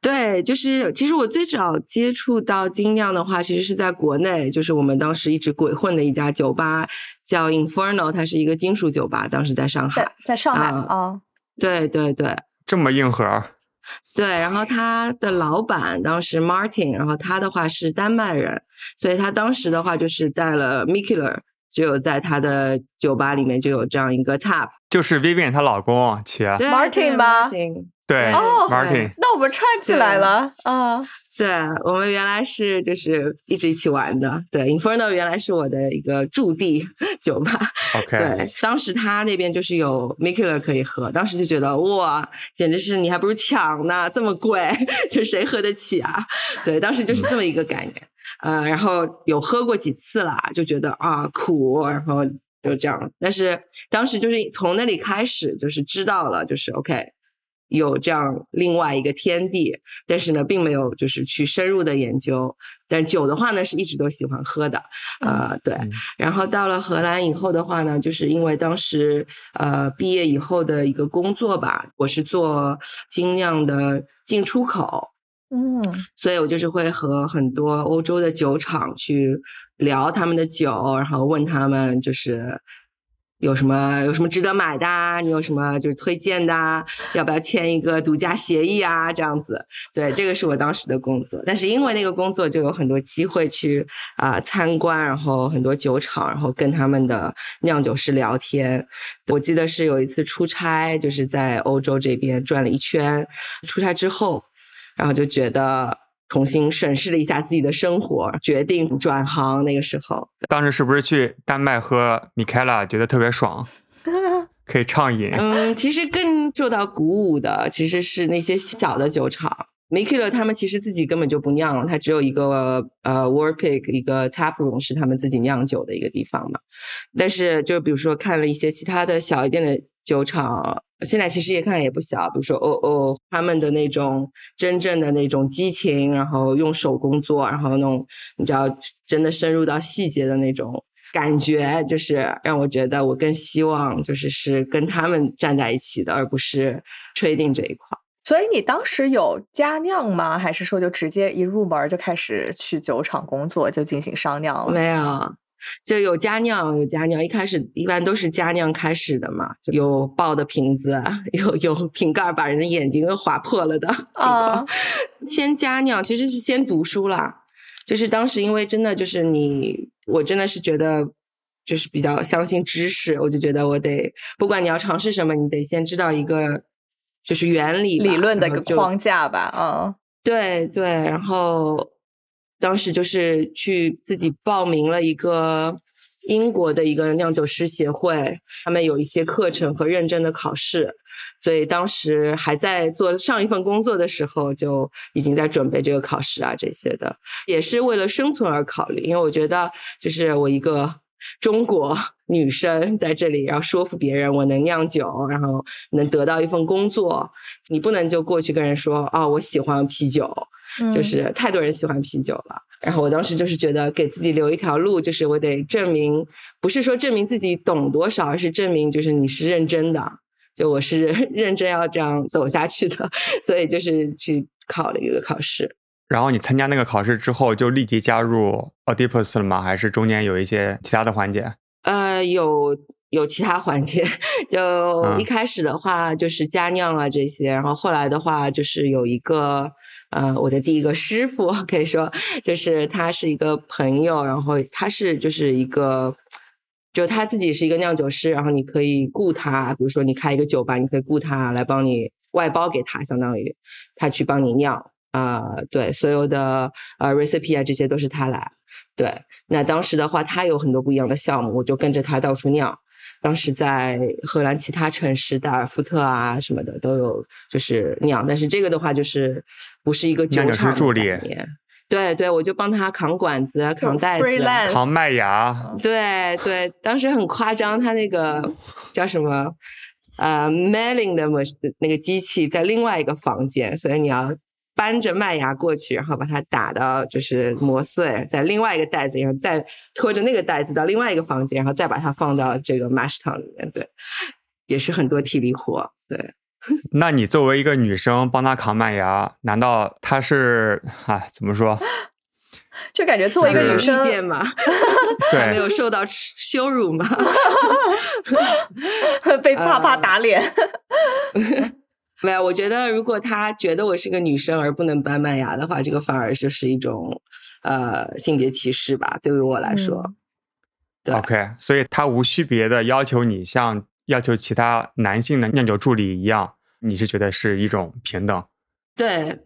对，就是其实我最早接触到精酿的话，其实是在国内，就是我们当时一直鬼混的一家酒吧叫 Inferno，它是一个金属酒吧，当时在上海在。在上海啊啊，对对对这么硬核？对，然后他的老板当时 Martin，然后他的话是丹麦人，所以他当时的话就是带了 Mikkeller，就有在他的酒吧里面就有这样一个 tap。就是 Vivian 她老公齐。对 Martin 对吗 Martin 对哦，Martin。那我们串起来了啊！对，我们原来是就是一直一起玩的。对，Inferno 原来是我的一个驻地酒吧。OK，对，当时他那边就是有 Mikkeller 可以喝，当时就觉得哇，简直是你还不如抢呢，这么贵，就谁喝得起啊？对，当时就是这么一个概念。呃，然后有喝过几次啦，就觉得啊苦，然后就这样。但是当时就是从那里开始，就是知道了，就是 OK。有这样另外一个天地，但是呢，并没有就是去深入的研究。但酒的话呢，是一直都喜欢喝的，呃，对。嗯然后到了荷兰以后的话呢，就是因为当时呃毕业以后的一个工作吧，我是做精酿的进出口，嗯，所以我就是会和很多欧洲的酒厂去聊他们的酒，然后问他们就是。有什么有什么值得买的啊？你有什么就是推荐的啊？要不要签一个独家协议啊？这样子，对，这个是我当时的工作。但是因为那个工作，就有很多机会去啊、参观，然后很多酒厂，然后跟他们的酿酒师聊天。我记得是有一次出差，就是在欧洲这边转了一圈，出差之后，然后就觉得重新审视了一下自己的生活，决定转行。那个时候，当时是不是去丹麦喝米开拉，觉得特别爽，可以畅饮？嗯，其实更受到鼓舞的其实是那些小的酒厂。M i k e l 他们其实自己根本就不酿了，它只有一个呃 Warpick 一个 tap room 是他们自己酿酒的一个地方嘛。但是就比如说看了一些其他的小一点的酒厂，现在其实也看也不小，比如说哦哦他们的那种真正的那种激情，然后用手工做，然后那种你知道真的深入到细节的那种。感觉就是让我觉得我更希望就是是跟他们站在一起的，而不是 trading 这一块。所以你当时有加酿吗？还是说就直接一入门就开始去酒厂工作，就进行商酿了？没有，就有加酿，有加酿。一开始一般都是加酿开始的嘛，就有爆的瓶子，有有瓶盖把人的眼睛都划破了的 情况。先加酿其实是先读书啦，就是当时因为真的就是你，我真的是觉得就是比较相信知识，我就觉得我得不管你要尝试什么，你得先知道一个就是原理理论的一个框架吧，嗯。对对，然后当时就是去自己报名了一个英国的一个酿酒师协会，他们有一些课程和认真的考试，所以当时还在做上一份工作的时候，就已经在准备这个考试啊这些的，也是为了生存而考虑，因为我觉得就是我一个中国女生在这里要说服别人我能酿酒，然后能得到一份工作，你不能就过去跟人说啊、我喜欢啤酒，就是太多人喜欢啤酒了。然后我当时就是觉得给自己留一条路，就是我得证明，不是说证明自己懂多少，而是证明就是你是认真的，就我是 认真要这样走下去的，所以就是去考了一个考试。然后你参加那个考试之后，就立即加入 Oedipus 了吗？还是中间有一些其他的环节？呃，有有其他环节，就嗯一开始的话就是加酿啊这些，然后后来的话就是有一个呃，我的第一个师傅 可以说就是他是一个朋友，然后他是就是一个。就他自己是一个酿酒师，然后你可以雇他，比如说你开一个酒吧，你可以雇他来帮你外包给他，相当于他去帮你酿啊、对，所有的呃 recipe 啊这些都是他来。对，那当时的话，他有很多不一样的项目，我就跟着他到处酿。当时在荷兰其他城市，达尔夫特啊什么的都有，就是酿。但是这个的话，就是不是一个酒厂助理。对对，我就帮他扛管子、扛袋子。扛麦芽，对对，当时很夸张，他那个 叫什么呃 mailing 的 mach- 那个机器在另外一个房间，所以你要搬着麦芽过去，然后把它打到就是磨碎，在另外一个袋子，然后再拖着那个袋子到另外一个房间，然后再把它放到这个 mash tun 里面，对，也是很多体力活，对。那你作为一个女生帮他扛麦芽，难道他是啊怎么说？就感觉作为一个女生意，见吗？还没有受到羞辱吗？被爸爸呃打脸。没有，我觉得如果他觉得我是个女生而不能搬麦芽的话，这个反而就是一种呃性别歧视吧。对于我来说，嗯对 OK，所以他无区别的要求你像要求其他男性的酿酒助理一样，你是觉得是一种平等？对，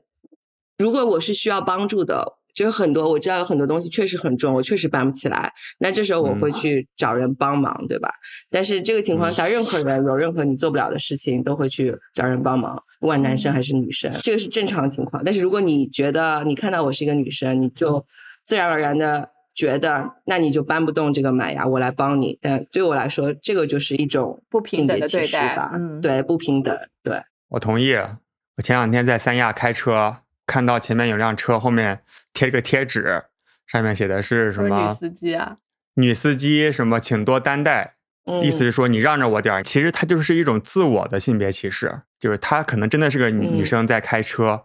如果我是需要帮助的，就是很多我知道有很多东西确实很重，我确实搬不起来，那这时候我会嗯去找人帮忙，对吧？但是这个情况下，任何人有任何你做不了的事情，都会去找人帮忙，不管男生还是女生，这个是正常情况。但是如果你觉得你看到我是一个女生，你就自然而然的。觉得那你就搬不动这个买呀，我来帮你。但对我来说，这个就是一种不平等的对待吧？嗯对，不平等，对。我同意。我前两天在三亚开车，看到前面有辆车后面贴了个贴纸，上面写的是什么女么司机啊，女司机什么请多担待，嗯意思是说你让着我点儿。其实它就是一种自我的性别歧视，就是她可能真的是个女嗯女生在开车，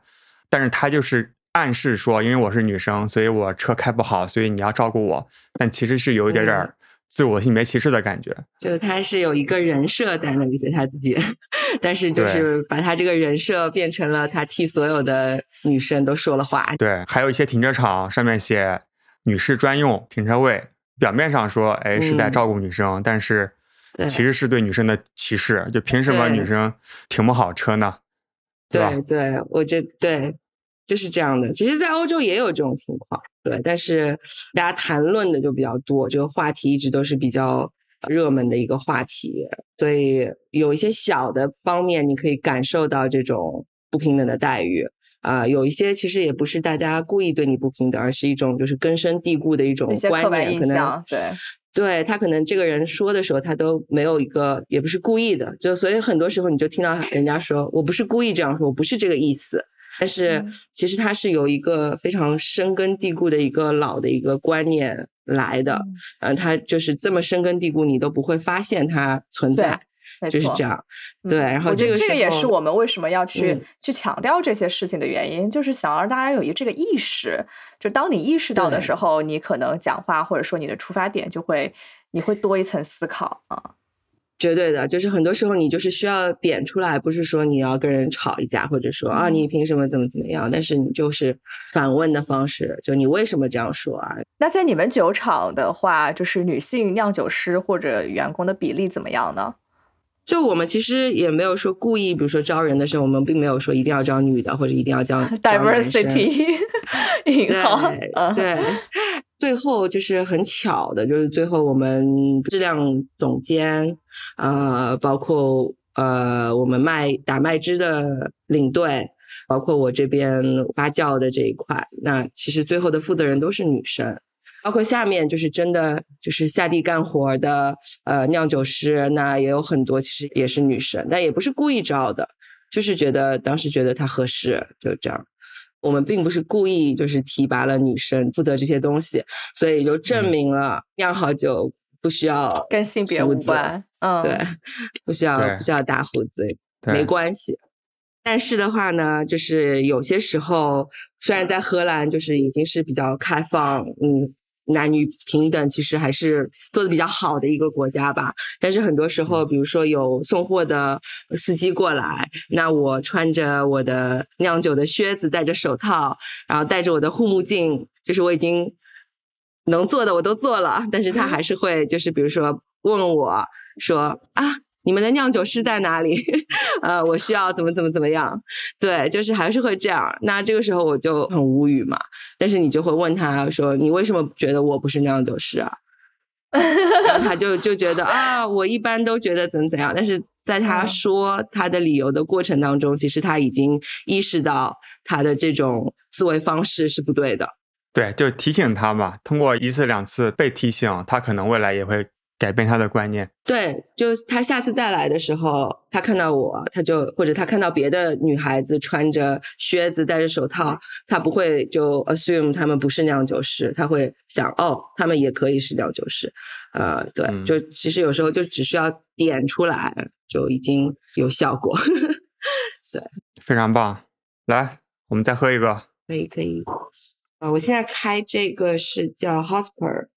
但是她就是暗示说，因为我是女生，所以我车开不好，所以你要照顾我。但其实是有一点点自我性别歧视的感觉。就他是有一个人设在那里给他自己，但是就是把他这个人设变成了他替所有的女生都说了话。对，还有一些停车场上面写女士专用停车位，表面上说哎是在嗯照顾女生，但是其实是对女生的歧视。就凭什么女生停不好车呢？对对，我觉对，就是这样的。其实，在欧洲也有这种情况，对，但是大家谈论的就比较多，这个话题一直都是比较热门的一个话题，所以有一些小的方面，你可以感受到这种不平等的待遇。啊、有一些其实也不是大家故意对你不平等，而是一种就是根深蒂固的一种观念，可能，对，对他可能这个人说的时候，他都没有一个，也不是故意的，就所以很多时候你就听到人家说我不是故意这样说，我不是这个意思，但是嗯。其实它是有一个非常深根蒂固的一个老的一个观念来的，嗯。嗯，他就是这么深根蒂固，你都不会发现它存在，就是这样。对，然后这个这个也是我们为什么要去嗯。去强调这些事情的原因，就是想让大家有一个这个意识，就当你意识到的时候，你可能讲话或者说你的出发点就会你会多一层思考啊。绝对的，就是很多时候你就是需要点出来，不是说你要跟人吵一架，或者说啊嗯你凭什么怎么怎么样，但是你就是反问的方式，就你为什么这样说啊？那在你们酒厂的话，就是女性酿酒师或者员工的比例怎么样呢？就我们其实也没有说故意，比如说招人的时候，我们并没有说一定要招女的，或者一定要招 diversity 对，最后就是很巧的，就是最后我们质量总监，呃，包括呃我们卖打麦汁的领队，包括我这边发酵的这一块，那其实最后的负责人都是女生。包括下面就是真的就是下地干活的呃酿酒师，那也有很多其实也是女生，但也不是故意招的，就是觉得当时觉得她合适，就这样。我们并不是故意就是提拔了女生负责这些东西，所以就证明了酿好酒不需要跟性别无关。嗯，对，不需要不需要大胡子，没关系。但是的话呢，就是有些时候，虽然在荷兰就是已经是比较开放，嗯，男女平等，其实还是做的比较好的一个国家吧。但是很多时候，比如说有送货的司机过来，那我穿着我的酿酒的靴子，戴着手套，然后戴着我的护目镜，就是我已经能做的我都做了，但是他还 是会就是比如说问我说啊。你们的酿酒师在哪里？呃，我需要怎么怎么怎么样？对，就是还是会这样。那这个时候我就很无语嘛。但是你就会问他说：“你为什么觉得我不是酿酒师啊？” 然后他就就觉得啊，我一般都觉得怎么怎样。但是在他嗯说他的理由的过程当中，其实他已经意识到他的这种思维方式是不对的。对，就提醒他嘛，通过一次两次被提醒，他可能未来也会改变他的观念。对，就是他下次再来的时候，他看到我，他就或者他看到别的女孩子穿着靴子、戴着手套，他不会就 assume 他们不是酿酒师，他会想哦，他们也可以是酿酒师。呃，对，嗯就其实有时候就只需要点出来，就已经有效果。对非常棒，来，我们再喝一个。可以可以，呃，我现在开这个是叫 Hosper，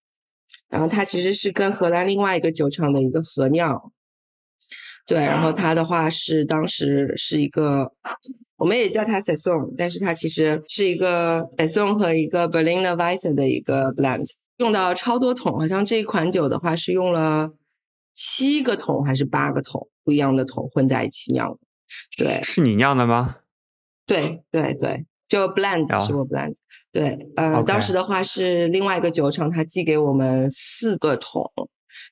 然后它其实是跟荷兰另外一个酒厂的一个合酿，对，然后它的话是当时是一个，我们也叫它 Saison，但是它其实是一个 Saison 和一个 Berliner Weisse 的一个 blend，用到超多桶，好像这一款酒的话是用了七个桶还是八个桶不一样的桶混在一起酿的，对，是你酿的吗？对对对，就 blend 啊。是我 blend，对，呃当时的话是另外一个酒厂，他寄给我们四个桶，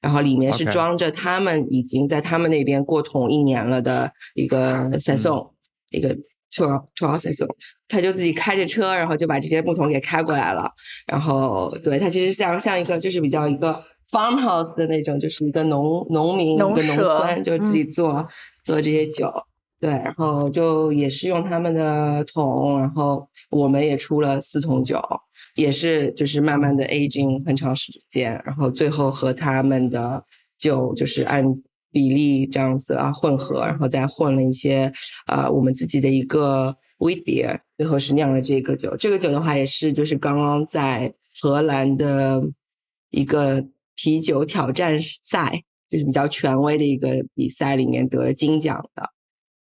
然后里面是装着他们已经在他们那边过桶一年了的一个嗯。saison，、一个 t r a t r a saison，他就自己开着车，然后就把这些木桶给开过来了，然后对他其实像像一个就是比较一个 farmhouse 的那种，就是一个农农民农一个农村，就自己嗯做、做这些酒。对，然后就也是用他们的桶，然后我们也出了四桶酒，也是就是慢慢的 aging 很长时间，然后最后和他们的酒就是按比例这样子啊混合，然后再混了一些啊、我们自己的一个 wheat beer，最后是酿了这个酒。这个酒的话也是就是刚刚在荷兰的一个啤酒挑战赛，就是比较权威的一个比赛里面得金奖的。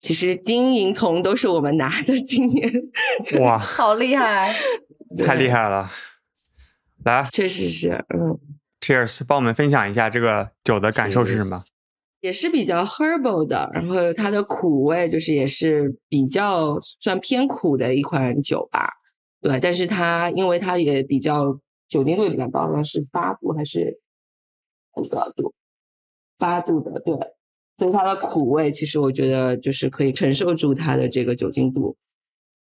其实金银铜都是我们拿的，今年 哇，好厉害！太厉害了！来确实是，嗯，，Cheers，帮我们分享一下这个酒的感受是什么？也是比较 herbal 的，然后它的苦味就是也是比较算偏苦的一款酒吧，对，但是它因为它也比较酒精度也比较高，是八度还是多少度？八度的，对，所以它的苦味其实我觉得就是可以承受住它的这个酒精度。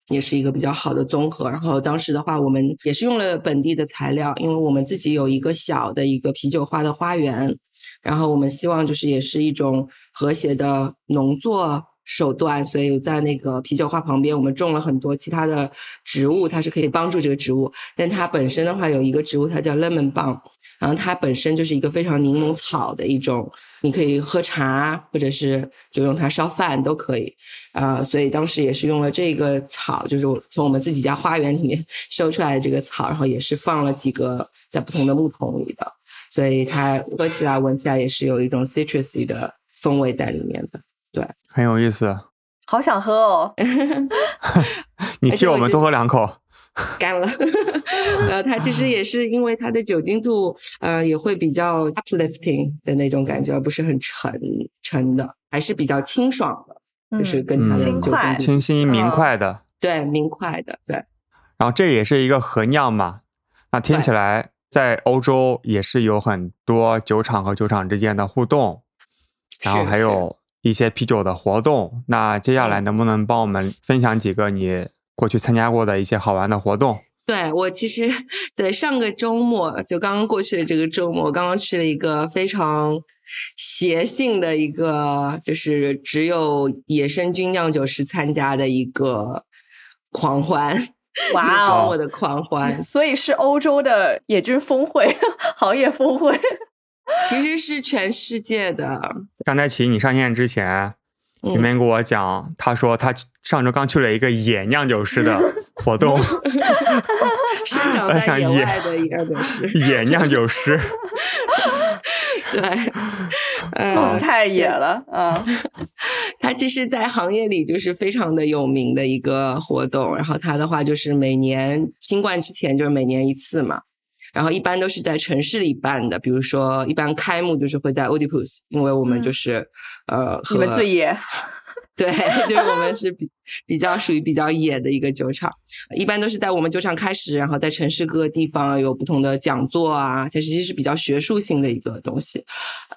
也是一个比较好的综合。然后当时的话，我们也是用了本地的材料，因为我们自己有一个小的一个啤酒花的花园，然后我们希望就是也是一种和谐的农作手段，所以在那个啤酒花旁边，我们种了很多其他的植物，它是可以帮助这个植物。但它本身的话，有一个植物，它叫 lemon balm，然后它本身就是一个非常柠檬草的一种，你可以喝茶，或者是就用它烧饭都可以。啊，所以当时也是用了这个草，就是从我们自己家花园里面 收出来的这个草，然后也是放了几个在不同的木桶里的，所以它喝起来、闻起来也是有一种 citrusy 的风味在里面的。对，很有意思。好想喝哦！你替我们多喝两口。干了。呃，它其实也是因为它的酒精度，呃，也会比较 uplifting 的那种感觉，而不是很沉沉的，还是比较清爽的，就是跟它的酒精度清新明快的。对，明快的，对。然后这也是一个合酿嘛，那听起来在欧洲也是有很多酒厂和酒厂之间的互动，然后还有。一些啤酒的活动，那接下来能不能帮我们分享几个你过去参加过的一些好玩的活动？对我其实对上个周末就刚刚过去的这个周末，我刚刚去了一个非常邪性的一个，就是只有野生菌酿酒师参加的一个狂欢，哇哦，我的狂欢，所以是欧洲的野菌峰会，行业峰会。其实是全世界的。刚才起你上线之前，你们跟我讲，他说他上周刚去了一个野酿酒师的活动，生长在野外的酿酒师，野酿酒师，对，嗯，太野了，嗯，他其实，在行业里就是非常的有名的一个活动。然后他的话就是每年新冠之前就是每年一次嘛。然后一般都是在城市里办的，比如说一般开幕就是会在 Oedipus，因为我们就是呃，你们最野，对，就是我们是比比较属于比较野的一个酒厂，一般都是在我们酒厂开始，然后在城市各个地方有不同的讲座啊，它实际是比较学术性的一个东西，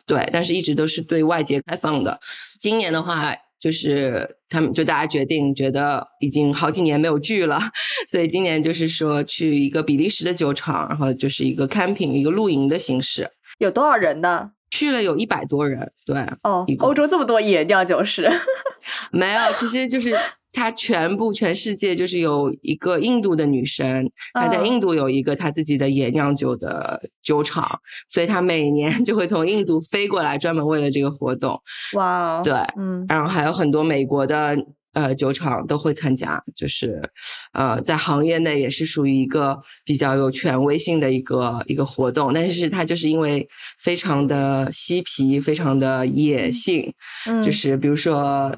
对，但是一直都是对外界开放的。今年的话。就是他们就大家决定，觉得已经好几年没有聚了，所以今年就是说去一个比利时的酒厂，然后就是一个 camping 一个露营的形式。有多少人呢？去了有一百多人。对，哦，欧洲这么多野酿酒师，没有，其实就是。他全部全世界就是有一个印度的女生，她在印度有一个她自己的野酿酒的酒厂，所以她每年就会从印度飞过来，专门为了这个活动。哇，对，嗯，然后还有很多美国的呃酒厂都会参加，就是呃在行业内也是属于一个比较有权威性的一个一个活动，但是它就是因为非常的嬉皮，非常的野性，就是比如说。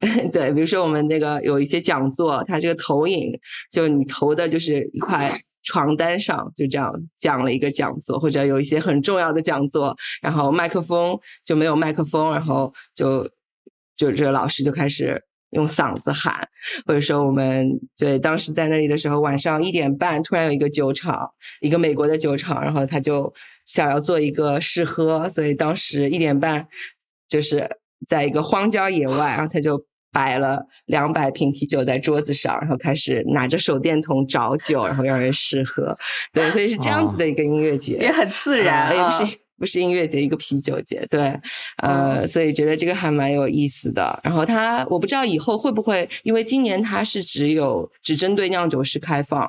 对，比如说我们那个有一些讲座，它这个投影就你投的就是一块床单上，就这样讲了一个讲座，或者有一些很重要的讲座，然后麦克风就没有麦克风，然后就就这个老师就开始用嗓子喊，或者说我们对当时在那里的时候，晚上一点半突然有一个酒厂，一个美国的酒厂，然后他就想要做一个试喝，所以当时一点半就是在一个荒郊野外，然后他就。摆了两百瓶啤酒在桌子上，然后开始拿着手电筒找酒，然后让人试喝。对，所以是这样子的一个音乐节，也很自然，也不是不是音乐节，一个啤酒节。对，呃，所以觉得这个还蛮有意思的。然后他，我不知道以后会不会，因为今年它是只有只针对酿酒师开放，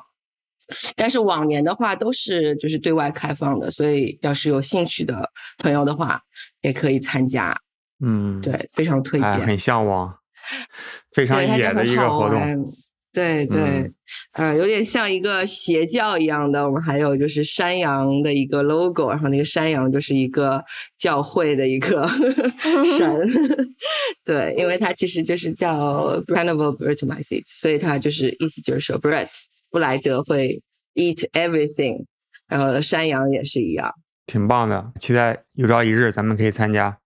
但是往年的话都是就是对外开放的，所以要是有兴趣的朋友的话，也可以参加。嗯，对，非常推荐，很向往。非常野的一个活动，对对，呃，有点像一个邪教一样的。我们还有就是山羊的一个 logo，然后那个山羊就是一个教会的一个 神，对，因为它其实就是叫 Carnival b r e t m y s e a t 所以它就是意思就是说 Brett 布莱德会 eat everything，然后山羊也是一样，挺棒的，期待有朝一日咱们可以参加。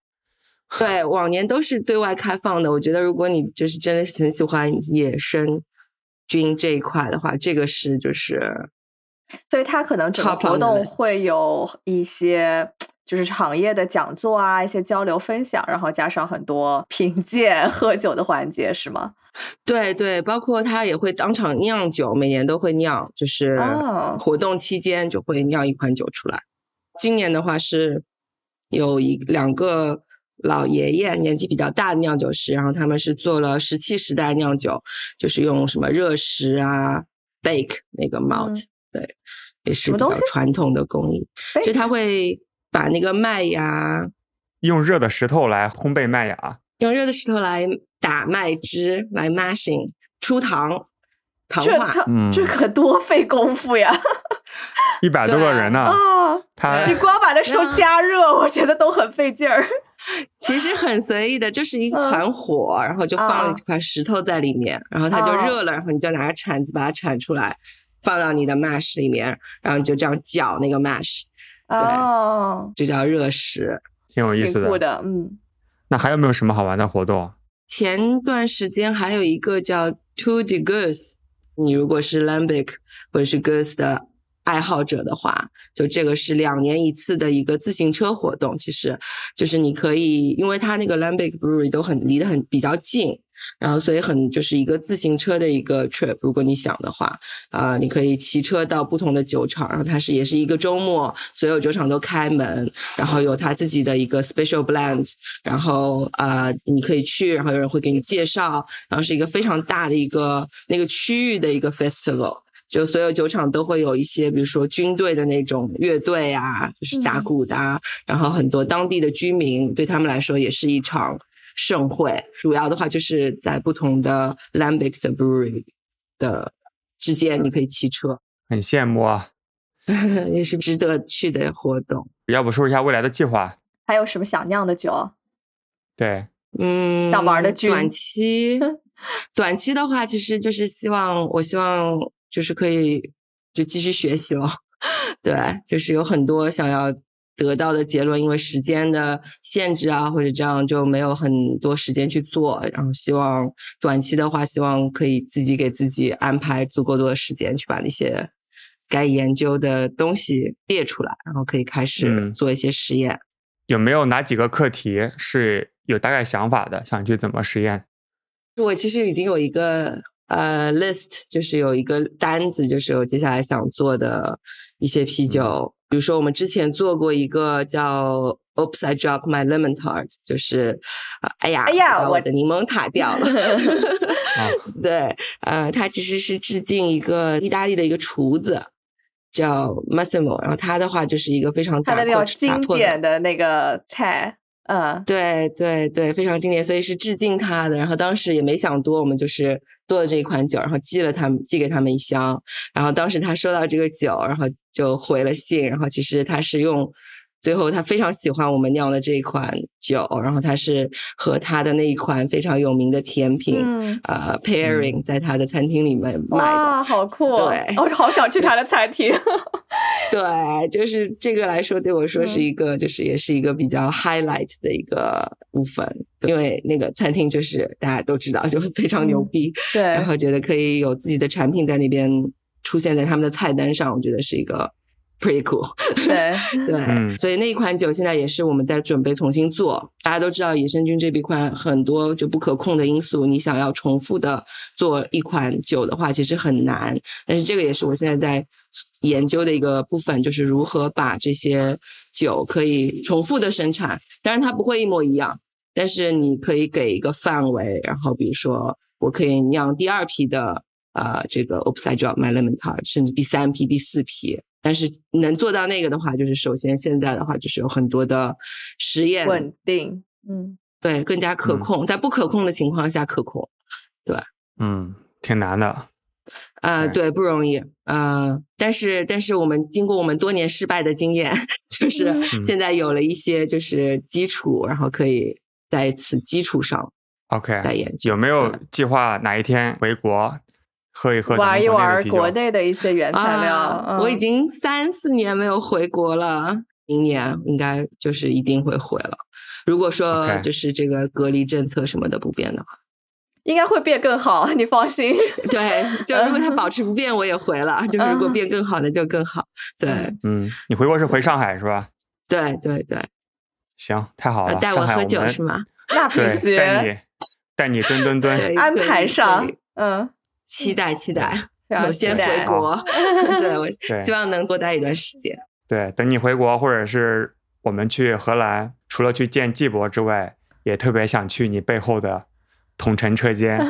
对，往年都是对外开放的。我觉得，如果你就是真的很喜欢野生菌这一块的话，这个是就是，所以它可能整个活动会有一些就是行业的讲座啊，一些交流分享，然后加上很多 品鉴喝酒的环节，是吗？对对，包括他也会当场酿酒，每年都会酿，就是活动期间就会酿一款酒出来。今年的话是有一两个。老爷爷，年纪比较大的酿酒师，然后他们是做了石器时代酿酒，就是用什么热石啊，bake 那个 malt，、对，也是比较传统的工艺，就他会把那个麦芽用热的石头来烘焙麦芽，用热的石头来打麦汁，来 mashing 出糖，糖化。这可多费功夫呀！一百多个人呢，啊，他你光把那石头加热，我觉得都很费劲儿。其实很随意的，就是一嗯团火，然后就放了啊几块石头在里面，然后它就啊热了，然后你就拿铲子把它铲出来，放到你的 mash 里面，然后你就这样搅那个 mash，哦，就叫热食。挺有意思的。酷的，嗯，那还有没有什么好玩的活动？前段时间还有一个叫 Two de Goose，你如果是 Lambic 或者是 Goose 的爱好者的话，就这个是两年一次的一个自行车活动。其实就是你可以，因为它那个 Lambic Brewery 都很离得很比较近，然后所以很就是一个自行车的一个 trip。如果你想的话，啊、你可以骑车到不同的酒厂，然后它是也是一个周末，所有酒厂都开门，然后有它自己的一个 special blend，然后呃你可以去，然后有人会给你介绍，然后是一个非常大的一个那个区域的一个 festival。就所有酒厂都会有一些，比如说军队的那种乐队啊，就是打嗯鼓的啊，然后很多当地的居民对他们来说也是一场盛会。主要的话就是在不同的 Lambic 的 brewery 的之间，你可以骑车，很羡慕啊！也是值得去的活动。要不说一下未来的计划？还有什么想酿的酒？对，嗯，想玩的剧短期，短期的话，其实就是希望，我希望就是可以就继续学习了。对，就是有很多想要得到的结论，因为时间的限制啊，或者这样就没有很多时间去做。然后希望短期的话，希望可以自己给自己安排足够多的时间，去把那些该研究的东西列出来，然后可以开始嗯做一些实验。有没有哪几个课题是有大概想法的，想去怎么实验？我其实已经有一个呃 list，就是有一个单子，就是我接下来想做的一些啤酒。比如说，我们之前做过一个叫 “Oops, I dropped my lemon tart”，就是呃哎呀，哎呀我的柠檬塔掉了。啊对，呃，它其实是致敬一个意大利的一个厨子。叫 Massimo，然后他的话就是一个非常它打破的那种经典的那个菜，嗯，对对对，非常经典，所以是致敬他的。然后当时也没想多，我们就是做了这一款酒，然后寄了他们寄给他们一箱。然后当时他收到这个酒，然后就回了信。然后其实他是用，最后他非常喜欢我们酿的这一款酒，然后他是和他的那一款非常有名的甜品，嗯呃，pairing 在他的餐厅里面卖的。哇，好酷！哦对我好想去他的餐厅。对，就是这个来说，对我说是嗯一个，就是也是一个比较 highlight 的一个部分，因为那个餐厅就是大家都知道，就非常牛嗯逼，对，然后觉得可以有自己的产品在那边出现在他们的菜单上，我觉得是一个 pretty cool。对，对，嗯所以那一款酒现在也是我们在准备重新做。大家都知道，野生菌这笔款很多就不可控的因素，你想要重复的做一款酒的话，其实很难。但是这个也是我现在在研究的一个部分，就是如何把这些酒可以重复的生产。当然，它不会一模一样，但是你可以给一个范围，然后比如说，我可以酿第二批的。呃，这个 Oops I dropped my lemon tart，甚至第三批、第四批，但是能做到那个的话，就是首先现在的话，就是有很多的实验，稳定，嗯，对，更加可嗯控，在不可控的情况下可控，对嗯，挺难的。呃，对对，不容易，呃，但是但是我们经过我们多年失败的经验，就是嗯现在有了一些就是基础，然后可以在此基础上 OK，再研究。有没有计划哪一天回国喝一喝玩一玩国内的一些原材料。啊，我已嗯经三四年没有回国了，明年应该就是一定会回了。如果说就是这个隔离政策什么的不变的话，应该会变更好，你放心。对，就如果它保持不变，我也回了。就是如果嗯变更好，那就更好。对，嗯嗯，你回国是回上海是吧？对，对，对。行，太好了，呃带我喝酒是吗？那必对，须带你带你蹲蹲蹲。安排上，嗯，期待期待。首先回国，对我希望能多待一段时间。对，等你回国或者是我们去荷兰，除了去见季博之外，也特别想去你背后的统城车间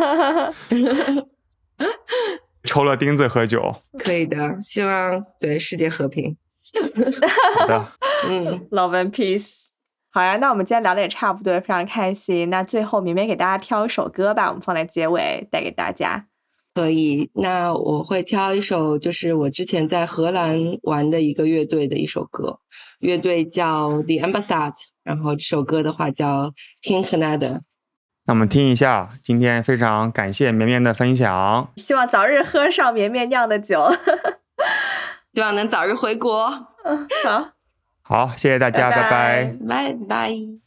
抽了钉子喝酒。可以的，希望对世界和平。好的，嗯，Love and peace。好呀，那我们今天聊的也差不多，非常开心。那最后绵绵给大家挑一首歌吧，我们放在结尾带给大家。可以。那我会挑一首，就是我之前在荷兰玩的一个乐队的一首歌，乐队叫 The Ambassad，然后这首歌的话叫 King Canada。那我们听一下，今天非常感谢绵绵的分享。希望早日喝上绵绵酿的酒。希望能早日回国。嗯好。好，谢谢大家，拜拜拜拜拜拜。